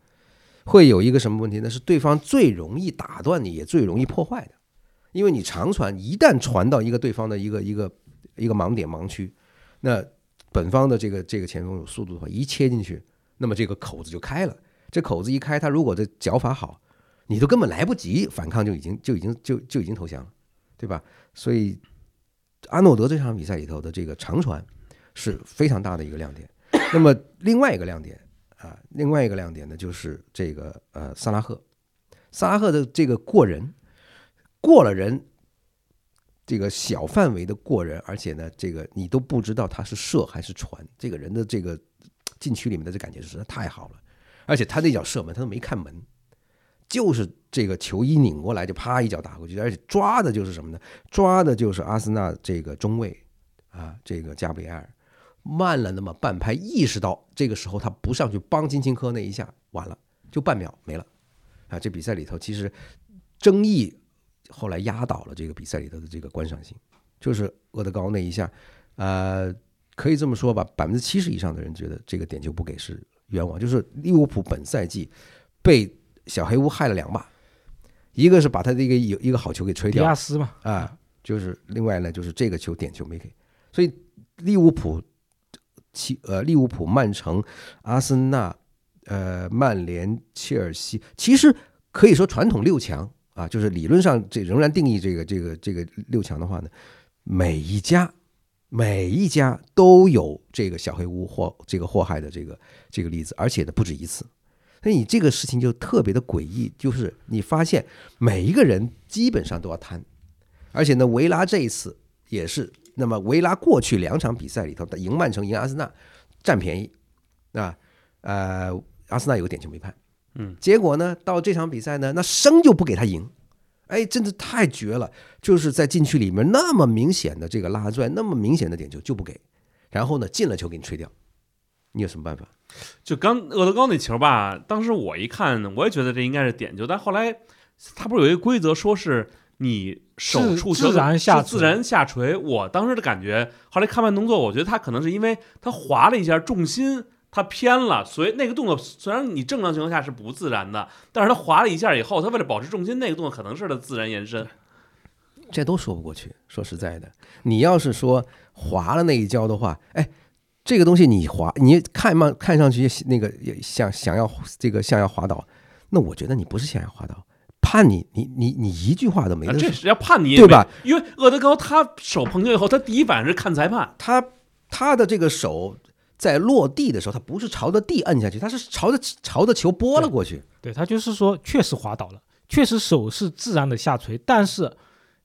C: 会有一个什么问题呢？是对方最容易打断你，也最容易破坏的。因为你长传一旦传到一个对方的一个一个一个盲点盲区，那本方的这个这个前锋有速度的话，一切进去，那么这个口子就开了。这口子一开，他如果这脚法好，你都根本来不及反抗，就已经就已经就就已经投降了，对吧？所以阿诺德这场比赛里头的这个长传是非常大的一个亮点。那么另外一个亮点啊，另外一个亮点呢，就是这个呃萨拉赫，萨拉赫的这个过人，过了人，这个小范围的过人，而且呢，这个你都不知道他是射还是传，这个人的这个禁区里面的这感觉实在太好了，而且他那脚射门他都没看门，就是这个球一拧过来就啪一脚打过去，而且抓的就是什么呢？抓的就是阿森纳这个中卫啊，这个加布里埃尔。慢了那么半拍，意识到这个时候他不上去帮金琴科那一下，完了就半秒没了啊！这比赛里头其实争议后来压倒了这个比赛里头的这个观赏性，就是厄德高那一下，呃，可以这么说吧，百分之七十以上的人觉得这个点球不给是冤枉，就是利物浦本赛季被小黑屋害了两把，一个是把他的一个有一个好球给吹掉
B: 迪亚斯嘛，
C: 啊，就是另外呢就是这个球点球没给，所以利物浦。其呃，利物浦、曼城、阿森纳、呃，曼联、切尔西，其实可以说传统六强啊，就是理论上这仍然定义这个这个这个六强的话呢，每一家每一家都有这个小黑屋祸这个祸害的这个这个例子，而且呢不止一次。所以你这个事情就特别的诡异，就是你发现每一个人基本上都要贪，而且呢，维拉这一次也是。那么维拉过去两场比赛里头，赢曼城、赢阿森纳，占便宜，啊，呃，阿森纳有个点球没判，
A: 嗯，
C: 结果呢，到这场比赛呢，那生就不给他赢，哎，真的太绝了，就是在禁区里面那么明显的这个拉拽，那么明显的点球就不给，然后呢，进了球给你吹掉，你有什么办法？
A: 就刚厄德高那球吧，当时我一看，我也觉得这应该是点球，但后来他不是有一个规则说是。你手触球
B: 自然下
A: 自然下垂，我当时的感觉，后来看完动作，我觉得他可能是因为他滑了一下，重心他偏了，所以那个动作虽然你正常情况下是不自然的，但是他滑了一下以后，他为了保持重心，那个动作可能是他自然延伸。
C: 这都说不过去。说实在的，你要是说滑了那一跤的话，哎，这个东西你滑，你看嘛，看上去那个也想想要这个想要滑倒，那我觉得你不是想要滑倒。判你，你你你一句话都没得说，
A: 这是要判你
C: 对吧？
A: 因为厄德高他手碰球以后，他第一反应是看裁判，
C: 他他的这个手在落地的时候，他不是朝着地摁下去，他是朝着朝着球拨了过去。
B: 对他就是说，确实滑倒了，确实手是自然的下垂，但是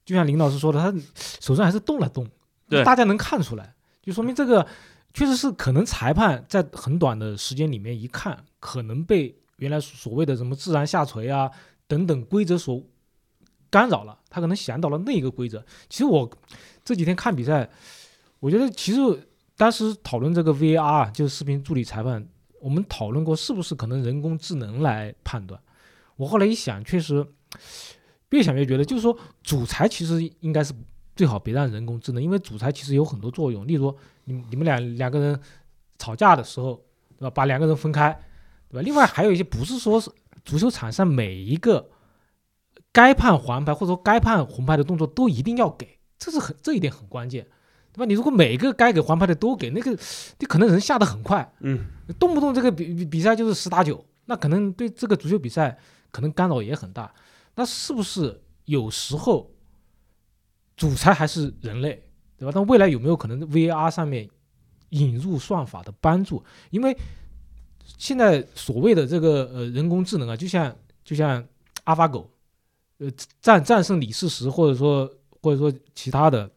B: 就像林老师说的，他手上还是动了动，
A: 对，
B: 大家能看出来，就说明这个确实是可能裁判在很短的时间里面一看，可能被原来所谓的什么自然下垂啊。等等规则所干扰了，他可能想到了那个规则。其实我这几天看比赛，我觉得其实当时讨论这个 VAR 就是视频助理裁判，我们讨论过是不是可能人工智能来判断。我后来一想，确实越想越觉得，就是说主裁其实应该是最好别让人工智能，因为主裁其实有很多作用。例如，你你们两两个人吵架的时候，对吧？把两个人分开，对吧？另外还有一些不是说是。足球场上每一个该判黄牌或者说该判红牌的动作都一定要给，这是很这一点很关键，对吧？你如果每个该给黄牌的都给，那个你可能人下的很快，
A: 嗯，
B: 动不动这个比比赛就是十打九，那可能对这个足球比赛可能干扰也很大。那是不是有时候主裁还是人类，对吧？但未来有没有可能 VAR 上面引入算法的帮助？因为现在所谓的这个呃人工智能啊，就像就像阿法狗，呃战战胜李世石，或者说或者说其他的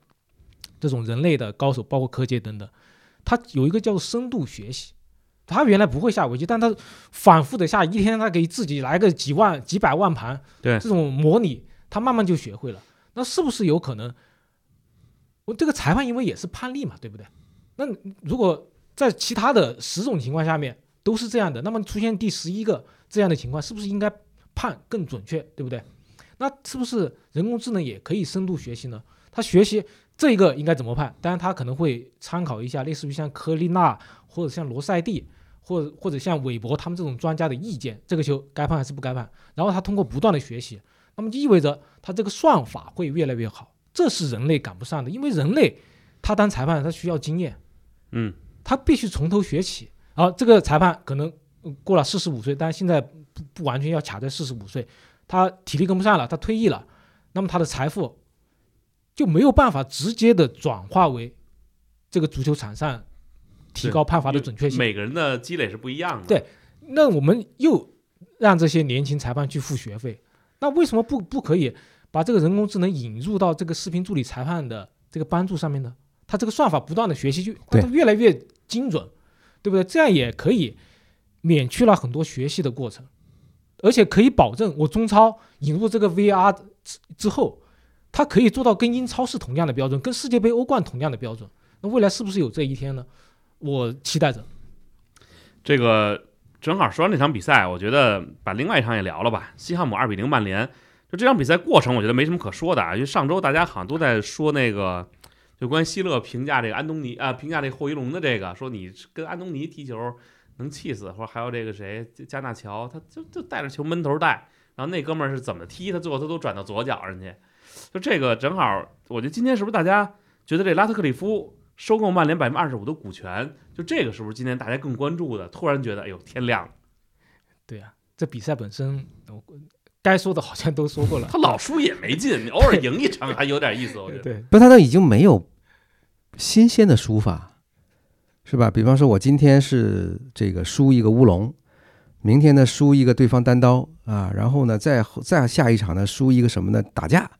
B: 这种人类的高手，包括柯洁等等，他有一个叫做深度学习。他原来不会下围棋，但他反复的下，一天他给自己来个几万、几百万盘，
A: 对
B: 这种模拟，他慢慢就学会了。那是不是有可能？我这个裁判因为也是判例嘛，对不对？那如果在其他的十种情况下面都是这样的，那么出现第十一个这样的情况，是不是应该判更准确，对不对？那是不是人工智能也可以深度学习呢？它学习这个应该怎么判？当然，它可能会参考一下类似于像科利纳或者像罗塞蒂。或者或者像韦伯他们这种专家的意见，这个球该判还是不该判？然后他通过不断的学习，那么就意味着他这个算法会越来越好，这是人类赶不上的，因为人类他当裁判他需要经验，
A: 嗯，
B: 他必须从头学起。啊，这个裁判可能过了四十五岁，但是现在不不完全要卡在四十五岁，他体力跟不上了，他退役了，那么他的财富就没有办法直接的转化为这个足球场上。提高判罚的准确性，
A: 每个人的积累是不一样的。
B: 对，那我们又让这些年轻裁判去付学费，那为什么不不可以把这个人工智能引入到这个视频助理裁判的这个帮助上面呢？它这个算法不断的学习，就它越来越精准，对不对？这样也可以免去了很多学习的过程，而且可以保证我中超引入这个 VR 之之后，它可以做到跟英超是同样的标准，跟世界杯、欧冠同样的标准。那未来是不是有这一天呢？我期待着。
A: 这个正好说完这场比赛，我觉得把另外一场也聊了吧。西汉姆二比零曼联，就这场比赛过程，我觉得没什么可说的啊。因为上周大家好像都在说那个，就关于希勒评价这个安东尼啊，评价这霍伊隆的这个，说你跟安东尼踢球能气死，或者还有这个谁加纳乔，他就就带着球闷头带，然后那哥们儿是怎么踢，他最后他都转到左脚上去。就这个正好，我觉得今天是不是大家觉得这拉特克里夫？收购曼联百分之二十五的股权，就这个是不是今天大家更关注的？突然觉得，哎呦，天亮了。
B: 对呀，这比赛本身，该说的好像都说过了。
A: 他老输也没劲，你 偶尔赢一场还有点意思，我觉得。
B: 对，
C: 不，他都已经没有新鲜的输法，是吧？比方说，我今天是这个输一个乌龙，明天呢输一个对方单刀啊，然后呢再再下一场呢输一个什么呢？打架，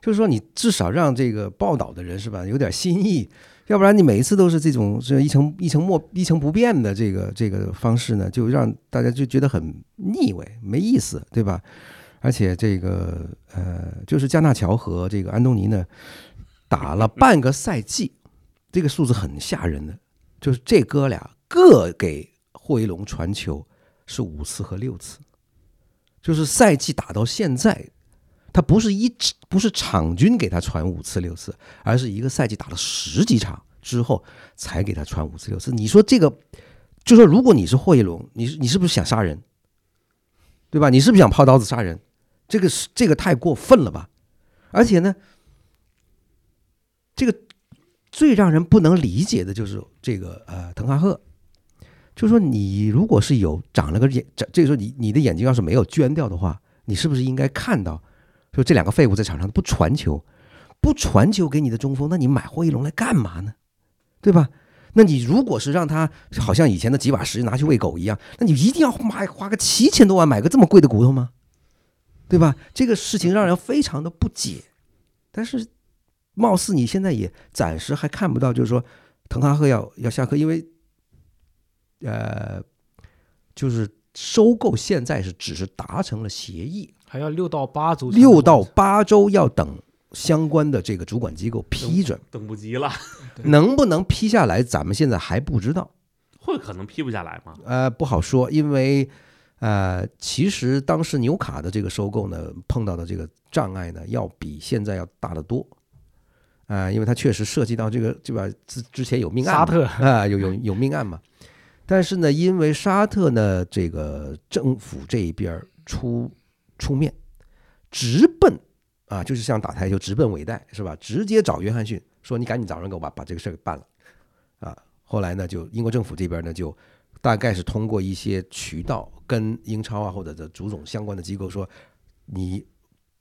C: 就是说你至少让这个报道的人是吧有点新意。要不然你每一次都是这种这一成一成莫一成不变的这个这个方式呢，就让大家就觉得很腻味，没意思，对吧？而且这个呃，就是加纳乔和这个安东尼呢，打了半个赛季，这个数字很吓人的，就是这哥俩各给霍伊隆传球是五次和六次，就是赛季打到现在。他不是一不是场均给他传五次六次，而是一个赛季打了十几场之后才给他传五次六次。你说这个，就说如果你是霍伊隆，你你是不是想杀人？对吧？你是不是想抛刀子杀人？这个是这个太过分了吧？而且呢，这个最让人不能理解的就是这个呃滕哈赫，就说你如果是有长了个眼，这个时候你你的眼睛要是没有捐掉的话，你是不是应该看到？就这两个废物在场上不传球，不传球给你的中锋，那你买霍伊隆来干嘛呢？对吧？那你如果是让他好像以前的几把石拿去喂狗一样，那你一定要买花个七千多万买个这么贵的骨头吗？对吧？这个事情让人非常的不解。但是，貌似你现在也暂时还看不到，就是说滕哈赫要要下课，因为，呃，就是收购现在是只是达成了协议。
B: 还要六到八周，
C: 六到八周要等相关的这个主管机构批准，
A: 等不及了。
C: 能不能批下来，咱们现在还不知道。
A: 会可能批不下来吗？
C: 呃，不好说，因为呃，其实当时纽卡的这个收购呢，碰到的这个障碍呢，要比现在要大得多。啊，因为它确实涉及到这个，对吧？之之前有命案，
B: 沙特
C: 啊，有有有命案嘛。但是呢，因为沙特呢，这个政府这一边出。出面直奔啊，就是像打台球直奔尾带是吧？直接找约翰逊说：“你赶紧找人给我把把这个事儿给办了。”啊，后来呢，就英国政府这边呢，就大概是通过一些渠道跟英超啊或者的足总相关的机构说：“你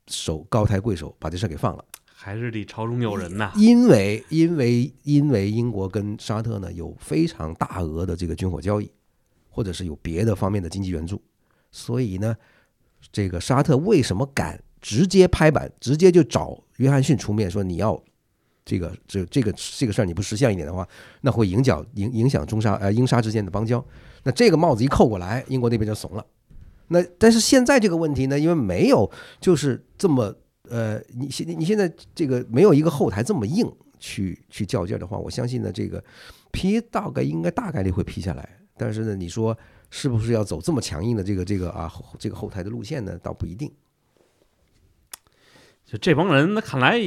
C: 手高抬贵手把这事儿给放了。”
A: 还是得朝中有人呐。
C: 因为因为因为英国跟沙特呢有非常大额的这个军火交易，或者是有别的方面的经济援助，所以呢。这个沙特为什么敢直接拍板，直接就找约翰逊出面说你要这个这这个这个事儿你不识相一点的话，那会影响影影响中沙呃英沙之间的邦交。那这个帽子一扣过来，英国那边就怂了。那但是现在这个问题呢，因为没有就是这么呃，你现你现在这个没有一个后台这么硬去去较劲的话，我相信呢，这个批大概应该大概率会批下来。但是呢，你说是不是要走这么强硬的这个这个啊这个后台的路线呢？倒不一定。
A: 就这帮人，那看来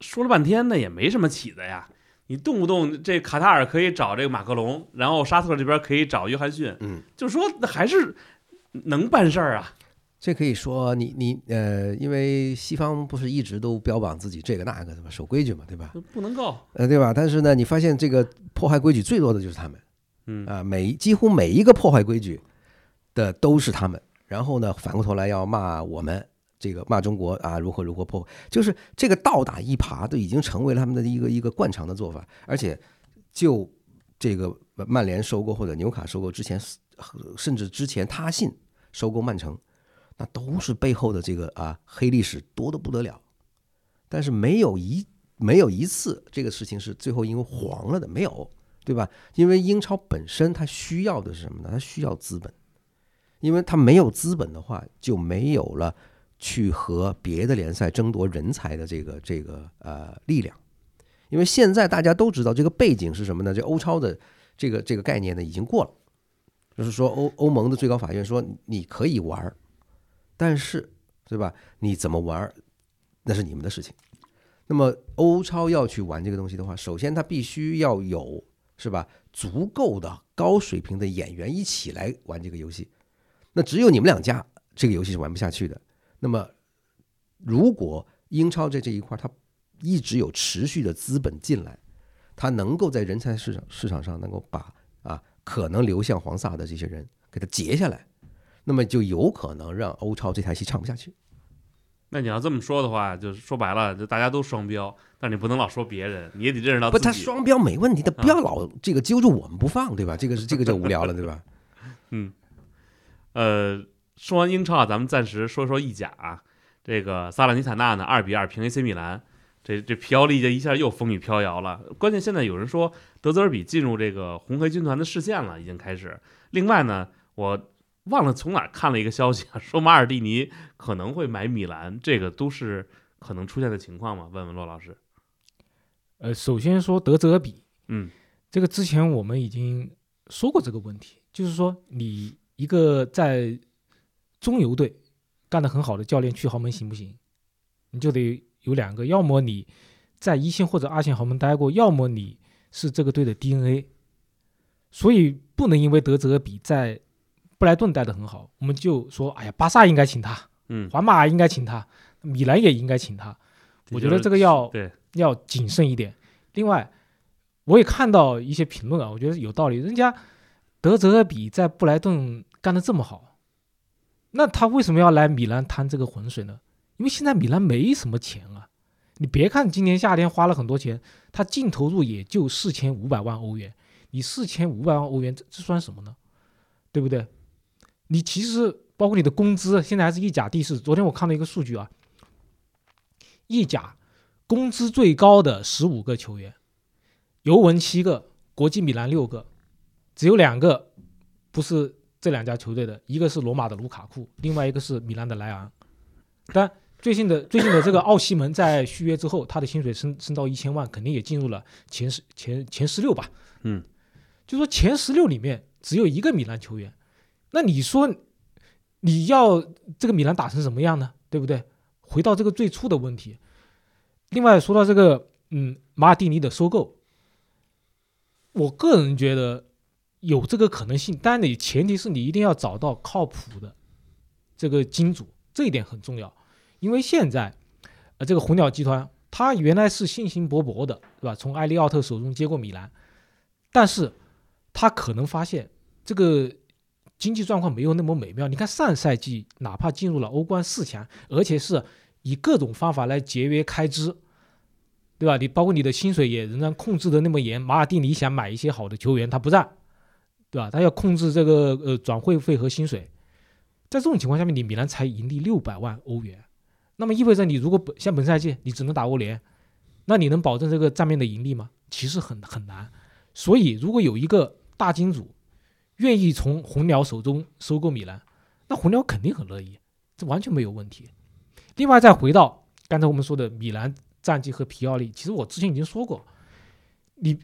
A: 说了半天呢，也没什么起子呀。你动不动这卡塔尔可以找这个马克龙，然后沙特这边可以找约翰逊，
C: 嗯，
A: 就是说那还是能办事儿啊。
C: 这可以说你你呃，因为西方不是一直都标榜自己这个那个的嘛，守规矩嘛，对吧？
A: 不能够，
C: 呃，对吧？但是呢，你发现这个破坏规矩最多的就是他们。
A: 嗯
C: 啊，每几乎每一个破坏规矩的都是他们，然后呢，反过头来要骂我们，这个骂中国啊，如何如何破，就是这个倒打一耙都已经成为了他们的一个一个惯常的做法，而且就这个曼联收购或者纽卡收购之前，甚至之前他信收购曼城，那都是背后的这个啊黑历史多的不得了，但是没有一没有一次这个事情是最后因为黄了的，没有。对吧？因为英超本身它需要的是什么呢？它需要资本，因为它没有资本的话，就没有了去和别的联赛争夺人才的这个这个呃力量。因为现在大家都知道这个背景是什么呢？这欧超的这个这个概念呢已经过了，就是说欧欧盟的最高法院说你可以玩，但是对吧？你怎么玩那是你们的事情。那么欧超要去玩这个东西的话，首先它必须要有。是吧？足够的高水平的演员一起来玩这个游戏，那只有你们两家这个游戏是玩不下去的。那么，如果英超在这一块它一直有持续的资本进来，它能够在人才市场市场上能够把啊可能流向黄萨的这些人给他截下来，那么就有可能让欧超这台戏唱不下去。
A: 那你要这么说的话，就是说白了，就大家都双标，但你不能老说别人，你也得认识到
C: 不，他双标没问题，他不要老这个揪住我们不放，对吧？这个是这个就无聊了，对吧？
A: 嗯，呃，说完英超啊，咱们暂时说说意甲啊。这个萨拉尼塔纳呢，二比二平 AC 米兰，这这皮奥利这一下又风雨飘摇了。关键现在有人说德泽尔比进入这个红黑军团的视线了，已经开始。另外呢，我。忘了从哪看了一个消息啊，说马尔蒂尼可能会买米兰，这个都是可能出现的情况吗？问问骆老师。
B: 呃，首先说德泽尔比，
A: 嗯，
B: 这个之前我们已经说过这个问题，就是说你一个在中游队干得很好的教练去豪门行不行？你就得有两个，要么你在一线或者二线豪门待过，要么你是这个队的 DNA。所以不能因为德泽比在布莱顿待的很好，我们就说，哎呀，巴萨应该请他，
A: 嗯，
B: 皇马应该请他，米兰也应该请他。我觉得这个要
A: 对
B: 要谨慎一点。另外，我也看到一些评论啊，我觉得有道理。人家德泽比在布莱顿干的这么好，那他为什么要来米兰趟这个浑水呢？因为现在米兰没什么钱啊。你别看今年夏天花了很多钱，他净投入也就四千五百万欧元。你四千五百万欧元，这这算什么呢？对不对？你其实包括你的工资，现在还是意甲第四。昨天我看了一个数据啊，意甲工资最高的十五个球员，尤文七个，国际米兰六个，只有两个不是这两家球队的，一个是罗马的卢卡库，另外一个是米兰的莱昂。但最近的最近的这个奥西门在续约之后，他的薪水升升到一千万，肯定也进入了前十前前十六吧？
A: 嗯，
B: 就说前十六里面只有一个米兰球员。那你说你要这个米兰打成什么样呢？对不对？回到这个最初的问题。另外说到这个，嗯，马尔蒂尼的收购，我个人觉得有这个可能性，但你前提是你一定要找到靠谱的这个金主，这一点很重要。因为现在，呃，这个红鸟集团他原来是信心勃勃的，对吧？从埃利奥特手中接过米兰，但是他可能发现这个。经济状况没有那么美妙。你看上赛季，哪怕进入了欧冠四强，而且是以各种方法来节约开支，对吧？你包括你的薪水也仍然控制的那么严。马尔蒂尼想买一些好的球员，他不让，对吧？他要控制这个呃转会费和薪水。在这种情况下面，你米兰才盈利六百万欧元，那么意味着你如果本像本赛季你只能打欧联，那你能保证这个账面的盈利吗？其实很很难。所以如果有一个大金主愿意从红鸟手中收购米兰，那红鸟肯定很乐意，这完全没有问题。另外再回到刚才我们说的米兰战绩和皮奥利，其实我之前已经说过，你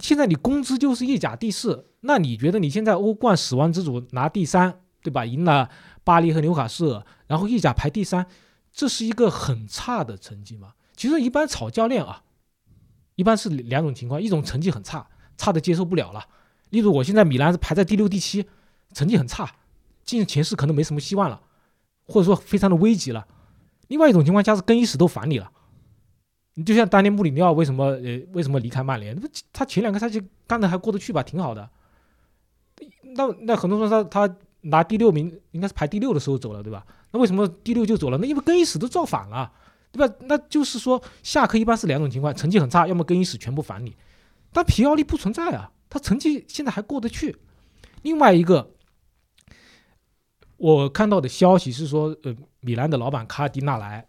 B: 现在你工资就是意甲第四，那你觉得你现在欧冠死亡之组拿第三，对吧？赢了巴黎和纽卡斯尔，然后意甲排第三，这是一个很差的成绩吗？其实一般炒教练啊，一般是两种情况，一种成绩很差，差的接受不了了。例如我现在米兰是排在第六、第七，成绩很差，进前四可能没什么希望了，或者说非常的危急了。另外一种情况下是更衣室都烦你了，你就像当年穆里尼奥为什么呃为什么离开曼联？他前两个赛季干的还过得去吧，挺好的。那那很多人说他他拿第六名，应该是排第六的时候走了，对吧？那为什么第六就走了？那因为更衣室都造反了，对吧？那就是说下课一般是两种情况：成绩很差，要么更衣室全部反你。但皮奥利不存在啊，他成绩现在还过得去。另外一个。我看到的消息是说，呃，米兰的老板卡迪纳莱，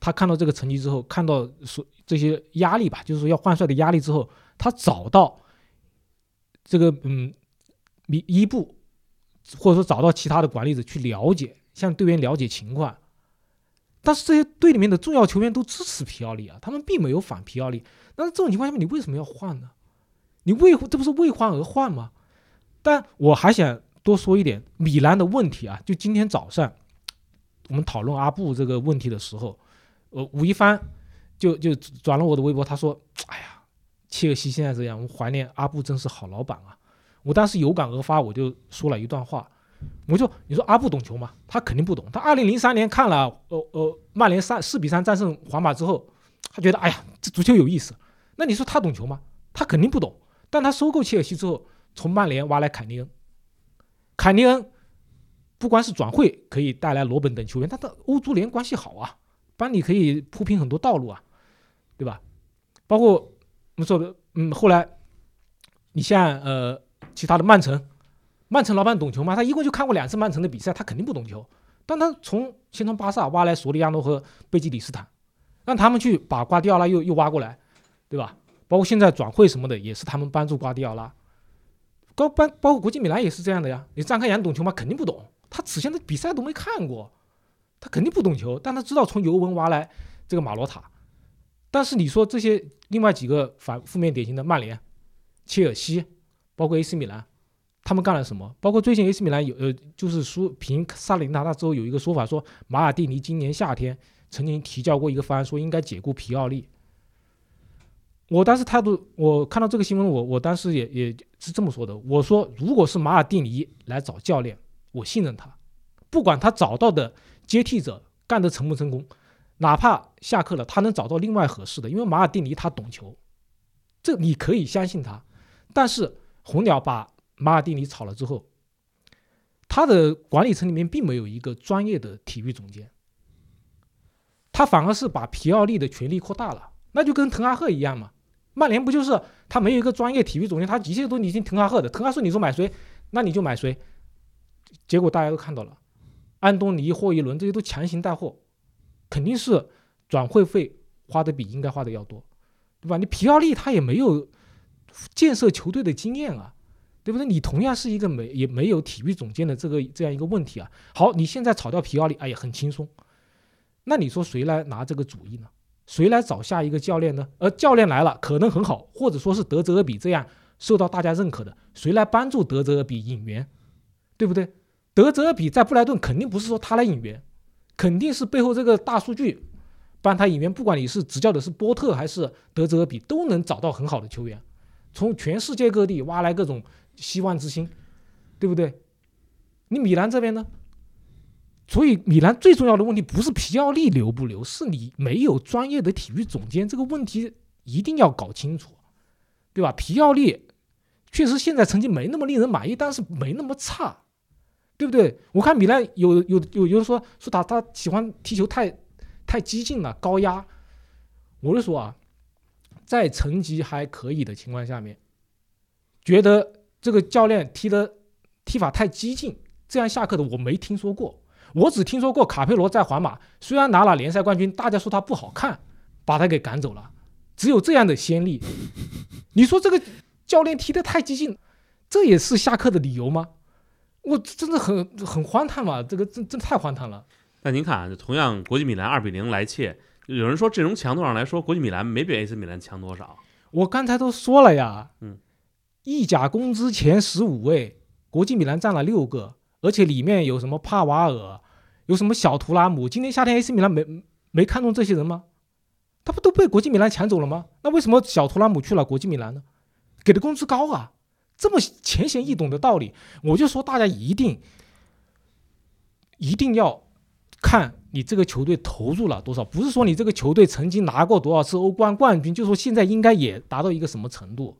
B: 他看到这个成绩之后，看到说这些压力吧，就是说要换帅的压力之后，他找到这个嗯米伊布，或者说找到其他的管理者去了解，向队员了解情况。但是这些队里面的重要球员都支持皮奥利啊，他们并没有反皮奥利。那这种情况下面，你为什么要换呢？你为这不是为换而换吗？但我还想。多说一点米兰的问题啊，就今天早上我们讨论阿布这个问题的时候，呃，吴一帆就就转了我的微博，他说：“哎呀，切尔西现在这样，我怀念阿布，真是好老板啊！”我当时有感而发，我就说了一段话，我就你说阿布懂球吗？他肯定不懂。他二零零三年看了呃呃曼联三四比三战胜皇马之后，他觉得哎呀，这足球有意思。那你说他懂球吗？他肯定不懂。但他收购切尔西之后，从曼联挖来凯尼恩。凯尼恩不光是转会可以带来罗本等球员，他的欧足联关系好啊，帮你可以铺平很多道路啊，对吧？包括我们说的，嗯，后来你像呃其他的曼城，曼城老板懂球吗？他一共就看过两次曼城的比赛，他肯定不懂球。但他从先从巴萨挖来索里亚诺和贝基里斯坦，让他们去把瓜迪奥拉又又挖过来，对吧？包括现在转会什么的，也是他们帮助瓜迪奥拉。高班包括国际米兰也是这样的呀。你张开眼懂球吗？肯定不懂。他此前的比赛都没看过，他肯定不懂球。但他知道从尤文挖来这个马罗塔。但是你说这些另外几个反负面典型的曼联、切尔西，包括 AC 米兰，他们干了什么？包括最近 AC 米兰有呃，就是说凭萨林达他之后有一个说法，说马尔蒂尼今年夏天曾经提交过一个方案，说应该解雇皮奥利。我当时态度，我看到这个新闻，我我当时也也是这么说的。我说，如果是马尔蒂尼来找教练，我信任他，不管他找到的接替者干得成不成功，哪怕下课了，他能找到另外合适的，因为马尔蒂尼他懂球，这你可以相信他。但是红鸟把马尔蒂尼炒了之后，他的管理层里面并没有一个专业的体育总监，他反而是把皮奥利的权力扩大了，那就跟滕哈赫一样嘛。曼联不就是他没有一个专业体育总监，他一切都你听滕哈赫的。滕哈赫你说买谁，那你就买谁。结果大家都看到了，安东尼、霍伊伦这些都强行带货，肯定是转会费花的比应该花的要多，对吧？你皮奥利他也没有建设球队的经验啊，对不对？你同样是一个没也没有体育总监的这个这样一个问题啊。好，你现在炒掉皮奥利，哎呀，很轻松。那你说谁来拿这个主意呢？谁来找下一个教练呢？而教练来了，可能很好，或者说是德泽尔比这样受到大家认可的，谁来帮助德泽尔比引援，对不对？德泽尔比在布莱顿肯定不是说他来引援，肯定是背后这个大数据帮他引援。不管你是执教的是波特还是德泽尔比，都能找到很好的球员，从全世界各地挖来各种希望之星，对不对？你米兰这边呢？所以，米兰最重要的问题不是皮奥利留不留，是你没有专业的体育总监。这个问题一定要搞清楚，对吧？皮奥利确实现在成绩没那么令人满意，但是没那么差，对不对？我看米兰有有有有人说说他他喜欢踢球太太激进了，高压。我就说啊，在成绩还可以的情况下面，觉得这个教练踢的踢法太激进，这样下课的我没听说过。我只听说过卡佩罗在皇马虽然拿了联赛冠军，大家说他不好看，把他给赶走了，只有这样的先例。你说这个教练踢得太激进，这也是下课的理由吗？我真的很很荒唐嘛，这个真真太荒唐了。
A: 那您看啊，同样国际米兰二比零来切，有人说阵容强度上来说，国际米兰没比 AC 米兰强多少。
B: 我刚才都说了呀，
A: 嗯，
B: 意甲工资前十五位，国际米兰占了六个，而且里面有什么帕瓦尔，有什么小图拉姆。今年夏天 AC 米兰没没看中这些人吗？他不都被国际米兰抢走了吗？那为什么小图拉姆去了国际米兰呢？给的工资高啊，这么浅显易懂的道理，我就说大家一定一定要看你这个球队投入了多少，不是说你这个球队曾经拿过多少次欧冠冠军，就说现在应该也达到一个什么程度。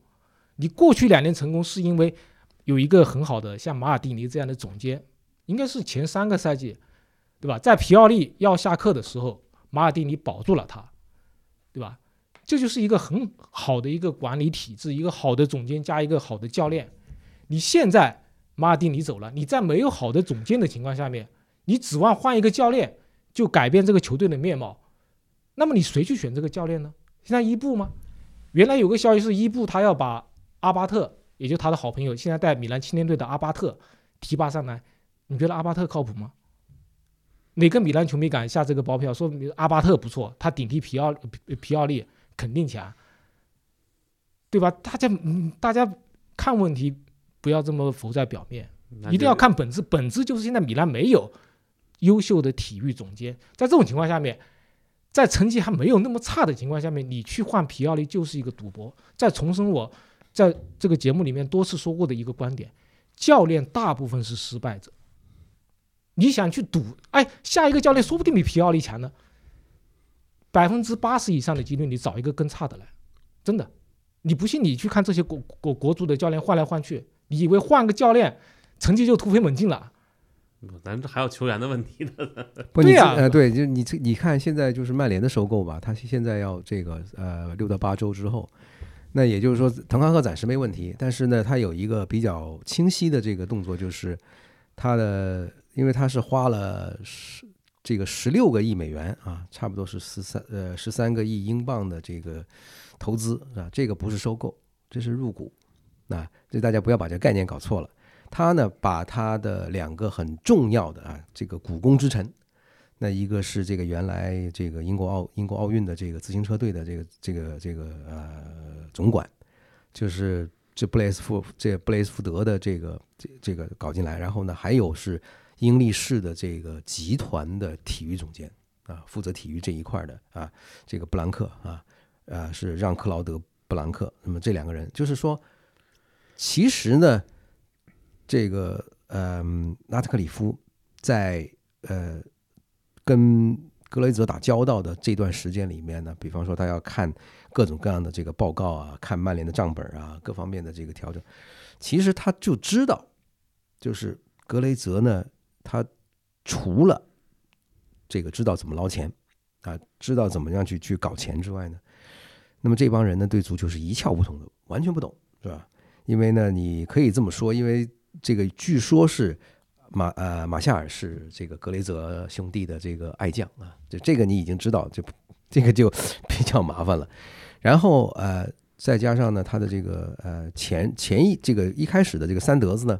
B: 你过去两年成功是因为有一个很好的像马尔蒂尼这样的总监，应该是前三个赛季，对吧？在皮奥利要下课的时候，马尔蒂尼保住了他，对吧？这就是一个很好的一个管理体制，一个好的总监加一个好的教练。你现在马尔蒂尼走了，你在没有好的总监的情况下面，你指望换一个教练就改变这个球队的面貌，那么你谁去选这个教练呢？现在伊布吗？原来有个消息是伊布他要把阿巴特，也就他的好朋友，现在带米兰青年队的阿巴特提拔上来，你觉得阿巴特靠谱吗？哪个米兰球迷敢下这个包票说阿巴特不错，他顶替皮奥皮皮奥利？肯定强，对吧？大家，嗯，大家看问题不要这么浮在表面，一定要看本质。本质就是现在米兰没有优秀的体育总监，在这种情况下面，在成绩还没有那么差的情况下面，你去换皮奥利就是一个赌博。再重申我在这个节目里面多次说过的一个观点：教练大部分是失败者。你想去赌，哎，下一个教练说不定比皮奥利强呢。百分之八十以上的几率，你找一个更差的来，真的。你不信，你去看这些国国国足的教练换来换去，你以为换个教练成绩就突飞猛进了？
A: 咱这还有球员的问题呢。
B: 对呀，
C: 呃，对，就你这你看现在就是曼联的收购吧，他现在要这个呃六到八周之后，那也就是说滕哈赫暂时没问题，但是呢，他有一个比较清晰的这个动作，就是他的，因为他是花了十。这个十六个亿美元啊，差不多是十三呃十三个亿英镑的这个投资啊，这个不是收购，这是入股。那这大家不要把这个概念搞错了。他呢，把他的两个很重要的啊这个股肱之臣，那一个是这个原来这个英国奥英国奥运的这个自行车队的这个这个这个呃总管，就是这布雷斯福这布雷斯福德的这个这这个搞进来，然后呢还有是。英力士的这个集团的体育总监啊，负责体育这一块的啊，这个布兰克啊，呃，是让克劳德·布兰克。那么这两个人，就是说，其实呢，这个嗯，拉特克里夫在呃跟格雷泽打交道的这段时间里面呢，比方说他要看各种各样的这个报告啊，看曼联的账本啊，各方面的这个调整，其实他就知道，就是格雷泽呢。他除了这个知道怎么捞钱啊，知道怎么样去去搞钱之外呢，那么这帮人呢对足球是一窍不通的，完全不懂，是吧？因为呢，你可以这么说，因为这个据说是马呃马夏尔是这个格雷泽兄弟的这个爱将啊，就这个你已经知道，就这个就比较麻烦了。然后呃，再加上呢，他的这个呃前前一这个一开始的这个三德子呢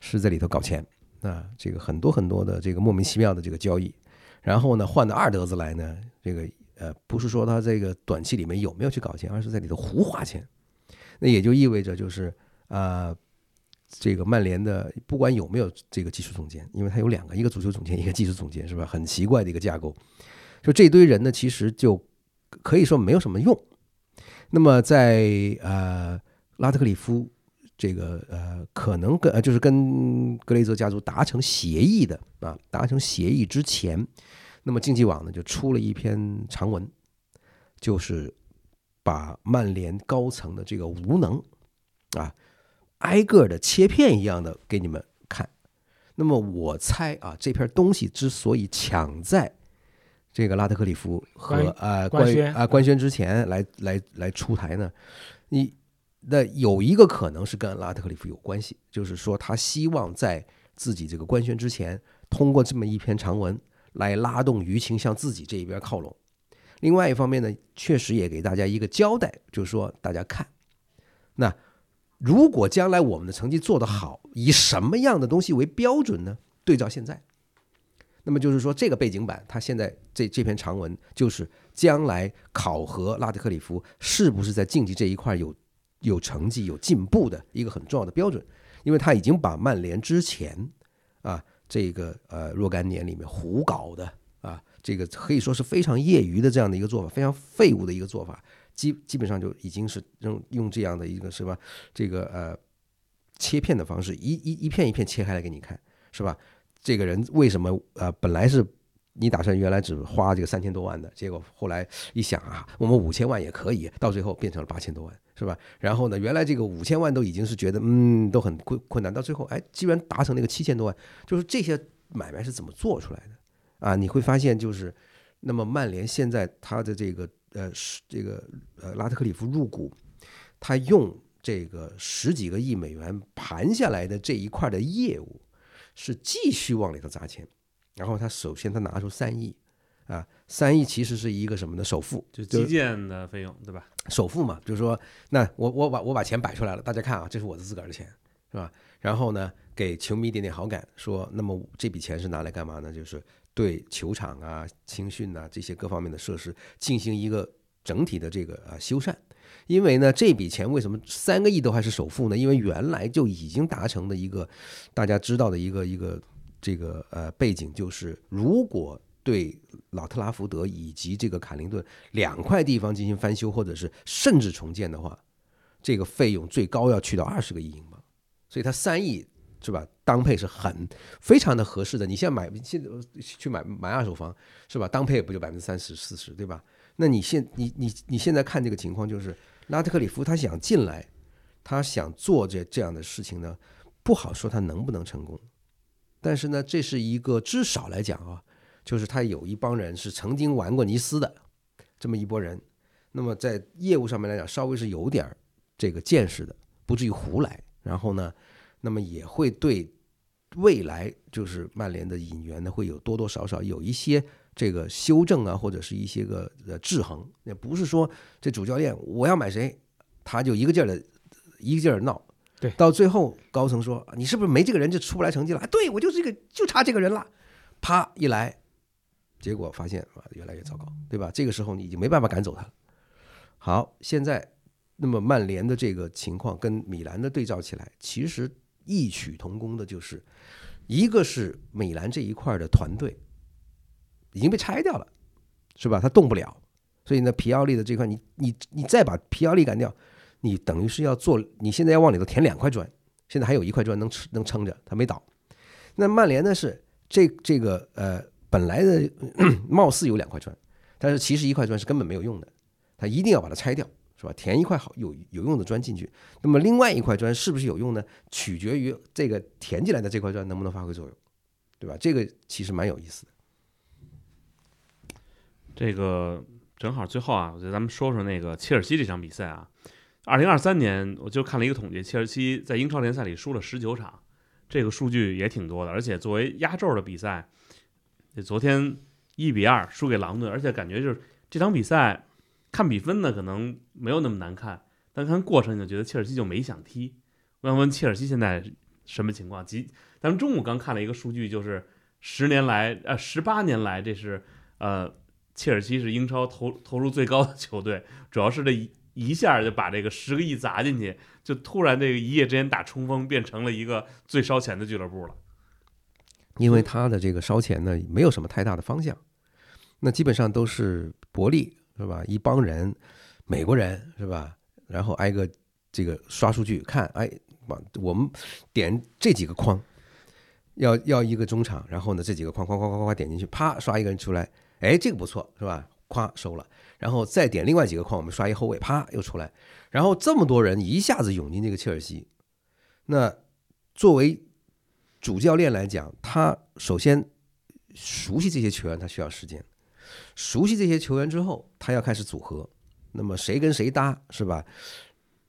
C: 是在里头搞钱。啊，这个很多很多的这个莫名其妙的这个交易，然后呢换到二德子来呢，这个呃不是说他这个短期里面有没有去搞钱，而是在里头胡花钱，那也就意味着就是啊，这个曼联的不管有没有这个技术总监，因为他有两个，一个足球总监，一个技术总监，是吧？很奇怪的一个架构，就这堆人呢，其实就可以说没有什么用。那么在呃拉特克里夫。这个呃，可能跟呃，就是跟格雷泽家族达成协议的啊，达成协议之前，那么竞技网呢就出了一篇长文，就是把曼联高层的这个无能啊，挨个的切片一样的给你们看。那么我猜啊，这篇东西之所以抢在这个拉特克里夫和呃官啊官宣之前来来来出台呢，你。那有一个可能是跟拉特克里夫有关系，就是说他希望在自己这个官宣之前，通过这么一篇长文来拉动舆情向自己这一边靠拢。另外一方面呢，确实也给大家一个交代，就是说大家看，那如果将来我们的成绩做得好，以什么样的东西为标准呢？对照现在，那么就是说这个背景板，它现在这这篇长文就是将来考核拉特克里夫是不是在竞技这一块有有成绩、有进步的一个很重要的标准，因为他已经把曼联之前啊这个呃若干年里面胡搞的啊这个可以说是非常业余的这样的一个做法，非常废物的一个做法，基基本上就已经是用用这样的一个是吧这个呃切片的方式，一一一片一片切开来给你看，是吧？这个人为什么呃本来是你打算原来只花这个三千多万的，结果后来一想啊，我们五千万也可以，到最后变成了八千多万，是吧？然后呢，原来这个五千万都已经是觉得嗯都很困困难，到最后哎，居然达成那个七千多万，就是这些买卖是怎么做出来的啊？你会发现就是，那么曼联现在他的这个呃是这个呃拉特克里夫入股，他用这个十几个亿美元盘下来的这一块的业务。是继续往里头砸钱，然后他首先他拿出三亿，啊，三亿其实是一个什么呢？首付，
A: 就基建的费用，对吧？
C: 首付嘛，就是说，那我我把我把钱摆出来了，大家看啊，这是我的自个儿的钱，是吧？然后呢，给球迷一点点好感，说，那么这笔钱是拿来干嘛呢？就是对球场啊、青训啊这些各方面的设施进行一个整体的这个啊修缮。因为呢，这笔钱为什么三个亿都还是首付呢？因为原来就已经达成的一个大家知道的一个一个这个呃背景，就是如果对老特拉福德以及这个卡林顿两块地方进行翻修，或者是甚至重建的话，这个费用最高要去到二十个亿英镑。所以它三亿是吧？当配是很非常的合适的。你现在买现在去买买二手房是吧？当配不就百分之三十四十对吧？那你现你你你现在看这个情况就是。拉特克里夫他想进来，他想做这这样的事情呢，不好说他能不能成功。但是呢，这是一个至少来讲啊，就是他有一帮人是曾经玩过尼斯的这么一拨人，那么在业务上面来讲，稍微是有点这个见识的，不至于胡来。然后呢，那么也会对未来就是曼联的引援呢，会有多多少少有一些。这个修正啊，或者是一些个呃制衡，也不是说这主教练我要买谁，他就一个劲儿的，一个劲儿闹。
B: 对，
C: 到最后高层说你是不是没这个人就出不来成绩了？对我就是这个就差这个人了，啪一来，结果发现啊越来越糟糕，对吧？这个时候你已经没办法赶走他了。好，现在那么曼联的这个情况跟米兰的对照起来，其实异曲同工的，就是一个是米兰这一块的团队。已经被拆掉了，是吧？他动不了，所以呢，皮奥利的这块，你你你再把皮奥利干掉，你等于是要做，你现在要往里头填两块砖，现在还有一块砖能吃能撑着，它没倒。那曼联呢是这这个呃本来的 貌似有两块砖，但是其实一块砖是根本没有用的，他一定要把它拆掉，是吧？填一块好有有用的砖进去，那么另外一块砖是不是有用呢？取决于这个填进来的这块砖能不能发挥作用，对吧？这个其实蛮有意思的。
A: 这个正好最后啊，我觉得咱们说说那个切尔西这场比赛啊。二零二三年，我就看了一个统计，切尔西在英超联赛里输了十九场，这个数据也挺多的。而且作为压轴的比赛，昨天一比二输给狼队，而且感觉就是这场比赛看比分呢，可能没有那么难看，但看过程就觉得切尔西就没想踢。我想问切尔西现在什么情况？即咱们中午刚看了一个数据，就是十年来呃十八年来，这是呃。切尔西是英超投投入最高的球队，主要是这一一下就把这个十个亿砸进去，就突然这个一夜之间打冲锋，变成了一个最烧钱的俱乐部了。
C: 因为他的这个烧钱呢，没有什么太大的方向，那基本上都是伯利是吧？一帮人，美国人是吧？然后挨个这个刷数据看，哎，往我们点这几个框，要要一个中场，然后呢这几个框，框框框框点进去，啪刷一个人出来。哎，这个不错，是吧？咵收了，然后再点另外几个框，我们刷一后卫，啪又出来，然后这么多人一下子涌进这个切尔西，那作为主教练来讲，他首先熟悉这些球员，他需要时间，熟悉这些球员之后，他要开始组合，那么谁跟谁搭，是吧？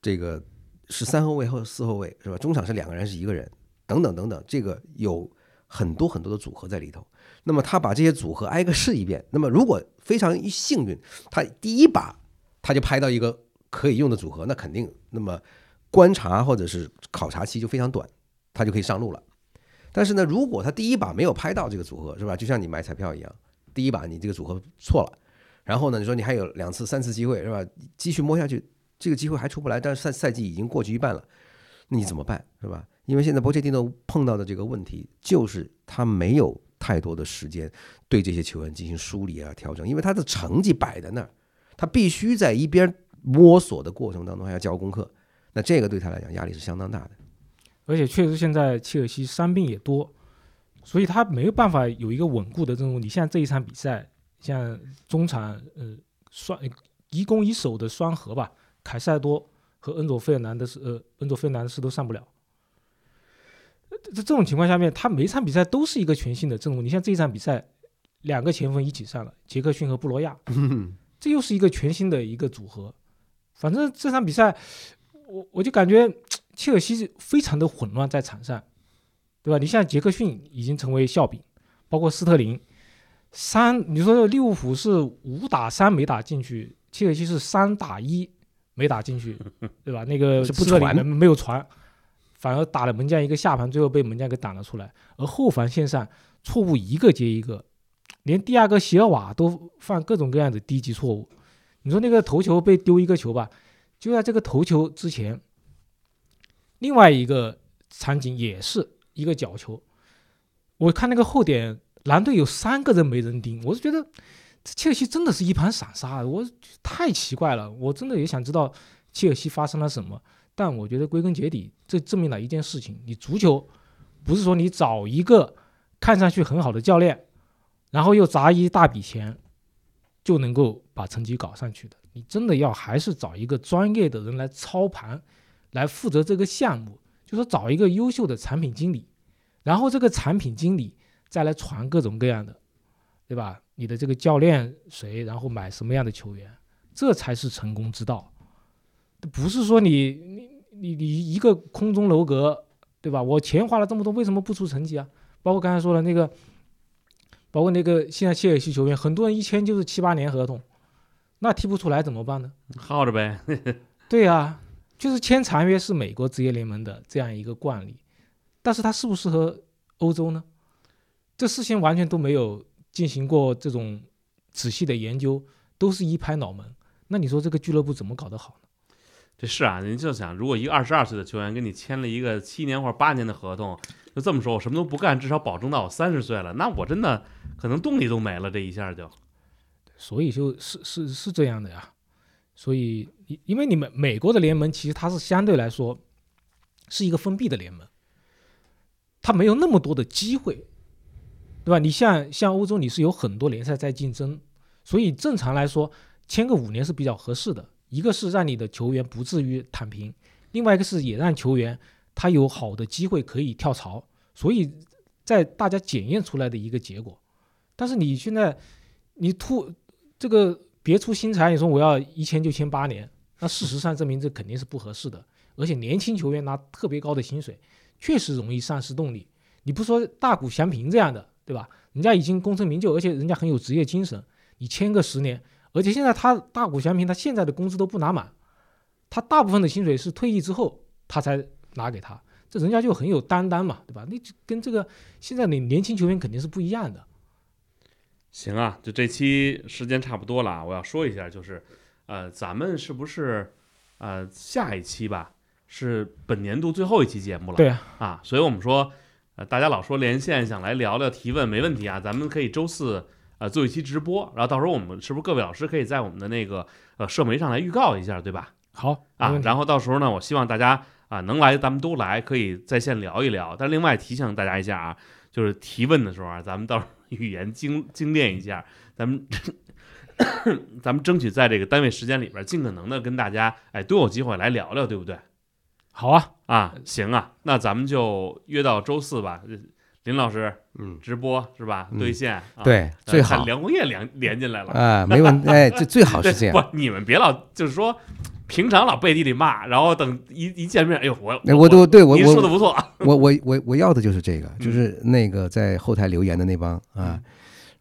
C: 这个是三后卫或四后卫，是吧？中场是两个人是一个人，等等等等，这个有很多很多的组合在里头。那么他把这些组合挨个试一遍。那么如果非常幸运，他第一把他就拍到一个可以用的组合，那肯定那么观察或者是考察期就非常短，他就可以上路了。但是呢，如果他第一把没有拍到这个组合，是吧？就像你买彩票一样，第一把你这个组合错了，然后呢，你说你还有两次、三次机会，是吧？继续摸下去，这个机会还出不来，但是赛赛季已经过去一半了，那你怎么办，是吧？因为现在博切蒂诺碰到的这个问题就是他没有太多的时间对这些球员进行梳理啊、调整，因为他的成绩摆在那儿，他必须在一边摸索的过程当中还要交功课，那这个对他来讲压力是相当大的。
B: 而且确实现在切尔西伤病也多，所以他没有办法有一个稳固的阵容。你像这一场比赛，像中场呃双一攻一守的双核吧，凯塞多和恩佐费尔南德斯呃恩佐费尔南德斯都上不了。这这种情况下面，他每场比赛都是一个全新的阵容。你像这一场比赛，两个前锋一起上了，杰克逊和布罗亚，这又是一个全新的一个组合。反正这场比赛，我我就感觉切尔西非常的混乱在场上，对吧？你像杰克逊已经成为笑柄，包括斯特林，三你说利物浦是五打三没打进去，切尔西是三打一没打进去，对吧？那个
C: 是不
B: 斯特林
C: 传
B: 没有传，反而打了门将一个下盘，最后被门将给挡了出来。而后防线上错误一个接一个，连第二个席尔瓦都犯各种各样的低级错误。你说那个头球被丢一个球吧，就在这个头球之前，另外一个场景也是一个角球。我看那个后点，蓝队有三个人没人盯，我是觉得切尔西真的是一盘散沙，我太奇怪了。我真的也想知道切尔西发生了什么，但我觉得归根结底，这证明了一件事情：你足球不是说你找一个看上去很好的教练，然后又砸一大笔钱，就能够把成绩搞上去的。你真的要还是找一个专业的人来操盘，来负责这个项目，就说找一个优秀的产品经理，然后这个产品经理再来传各种各样的，对吧？你的这个教练谁，然后买什么样的球员，这才是成功之道。不是说你你你你一个空中楼阁，对吧？我钱花了这么多，为什么不出成绩啊？包括刚才说的那个，包括那个现在切尔西球员，很多人一签就是七八年合同，那踢不出来怎么办呢？
A: 耗着呗。
B: 对呀、就是签长约是美国职业联盟的这样一个惯例，但是它适不适合欧洲呢？这事情完全都没有进行过这种仔细的研究，都是一拍脑门。那你说这个俱乐部怎么搞得好呢？
A: 这是啊，您就想，如果一个二十二岁的球员跟你签了一个七年或者八年的合同，就这么说，我什么都不干，至少保证到我三十岁了，那我真的可能动力都没了，这一下就。
B: 所以就是是是这样的呀。所以因为你们美国的联盟其实它是相对来说是一个封闭的联盟，它没有那么多的机会，对吧？你像像欧洲，你是有很多联赛在竞争，所以正常来说签个五年是比较合适的。一个是让你的球员不至于躺平，另外一个是也让球员他有好的机会可以跳槽，所以在大家检验出来的一个结果。但是你现在你突这个别出心裁，你说我要一签就签八年，那事实上证明这肯定是不合适的。而且年轻球员拿特别高的薪水，确实容易丧失动力。你不说大谷翔平这样的，对吧？人家已经功成名就，而且人家很有职业精神，你签个十年，而且现在他大谷翔平他现在的工资都不拿满，他大部分的薪水是退役之后他才拿给他，这人家就很有担当嘛，对吧？那就跟这个现在的年轻球员肯定是不一样的。
A: 行啊，就这期时间差不多了啊，我要说一下，就是，呃，咱们是不是，呃，下一期吧是本年度最后一期节目了？
B: 对啊，
A: 啊，所以我们说，呃，大家老说连线想来聊聊提问，没问题啊，咱们可以周四呃做一期直播，然后到时候我们是不是各位老师可以在我们的那个呃社媒上来预告一下，对吧？
B: 好
A: 啊然后到时候呢，我希望大家啊能来，咱们都来，可以在线聊一聊。但另外提醒大家一下啊，就是提问的时候啊，咱们到时候语言精精炼一下，咱们咱们争取在这个单位时间里边，尽可能的跟大家哎都有机会来聊聊，对不对？
B: 好啊，
A: 啊，行啊，那咱们就约到周四吧。呃林老师
C: 嗯，
A: 直播是吧？
C: 嗯
A: 对线，啊、
C: 对，
A: 呃
C: 最好
A: 看梁红叶连连进来了。
C: 啊，没问题，哎，最最好是这样。
A: 不，你们别老就是说，平常老背地里骂，然后等一一见面，哎呦，我
C: 哎我都对我
A: 我说的
C: 我
A: 不错，
C: 我我我我要的就是这
A: 嗯
C: 个，就是那个在后台留言的那帮啊。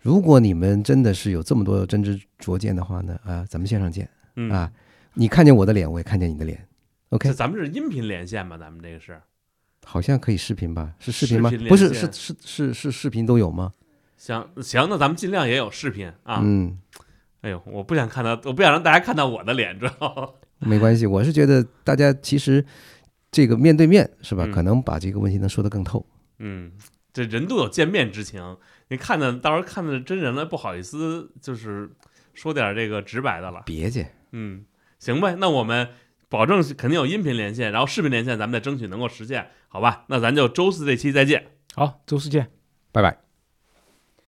C: 如果你们真的是有这么多真知灼见的话呢，啊，咱们线上见
A: 嗯，
C: 啊！你看见我的脸，我也看见你的脸，OK，
A: 咱们是音频连线吧？咱们这个是
C: 好像可以视频吧？是视频吗
A: 视频？
C: 不是，是是是是视频都有吗？
A: 行行，那咱们尽量也有视频啊。
C: 嗯，
A: 哎呦，我不想看到，我不想让大家看到我的脸，知道吗？
C: 没关系，我是觉得大家其实这个面对面是吧，
A: 嗯
C: 可能把这个问题能说得更透。
A: 嗯，这人都有见面之情，你看的到时候看的真人了，不好意思，就是说点这个直白的了。
C: 别介，
A: 嗯，行呗，那我们保证肯定有音频连线，然后视频连线，咱们再争取能够实现，好吧？那咱就周四这期再见。
B: 好，周四见。
C: 拜拜。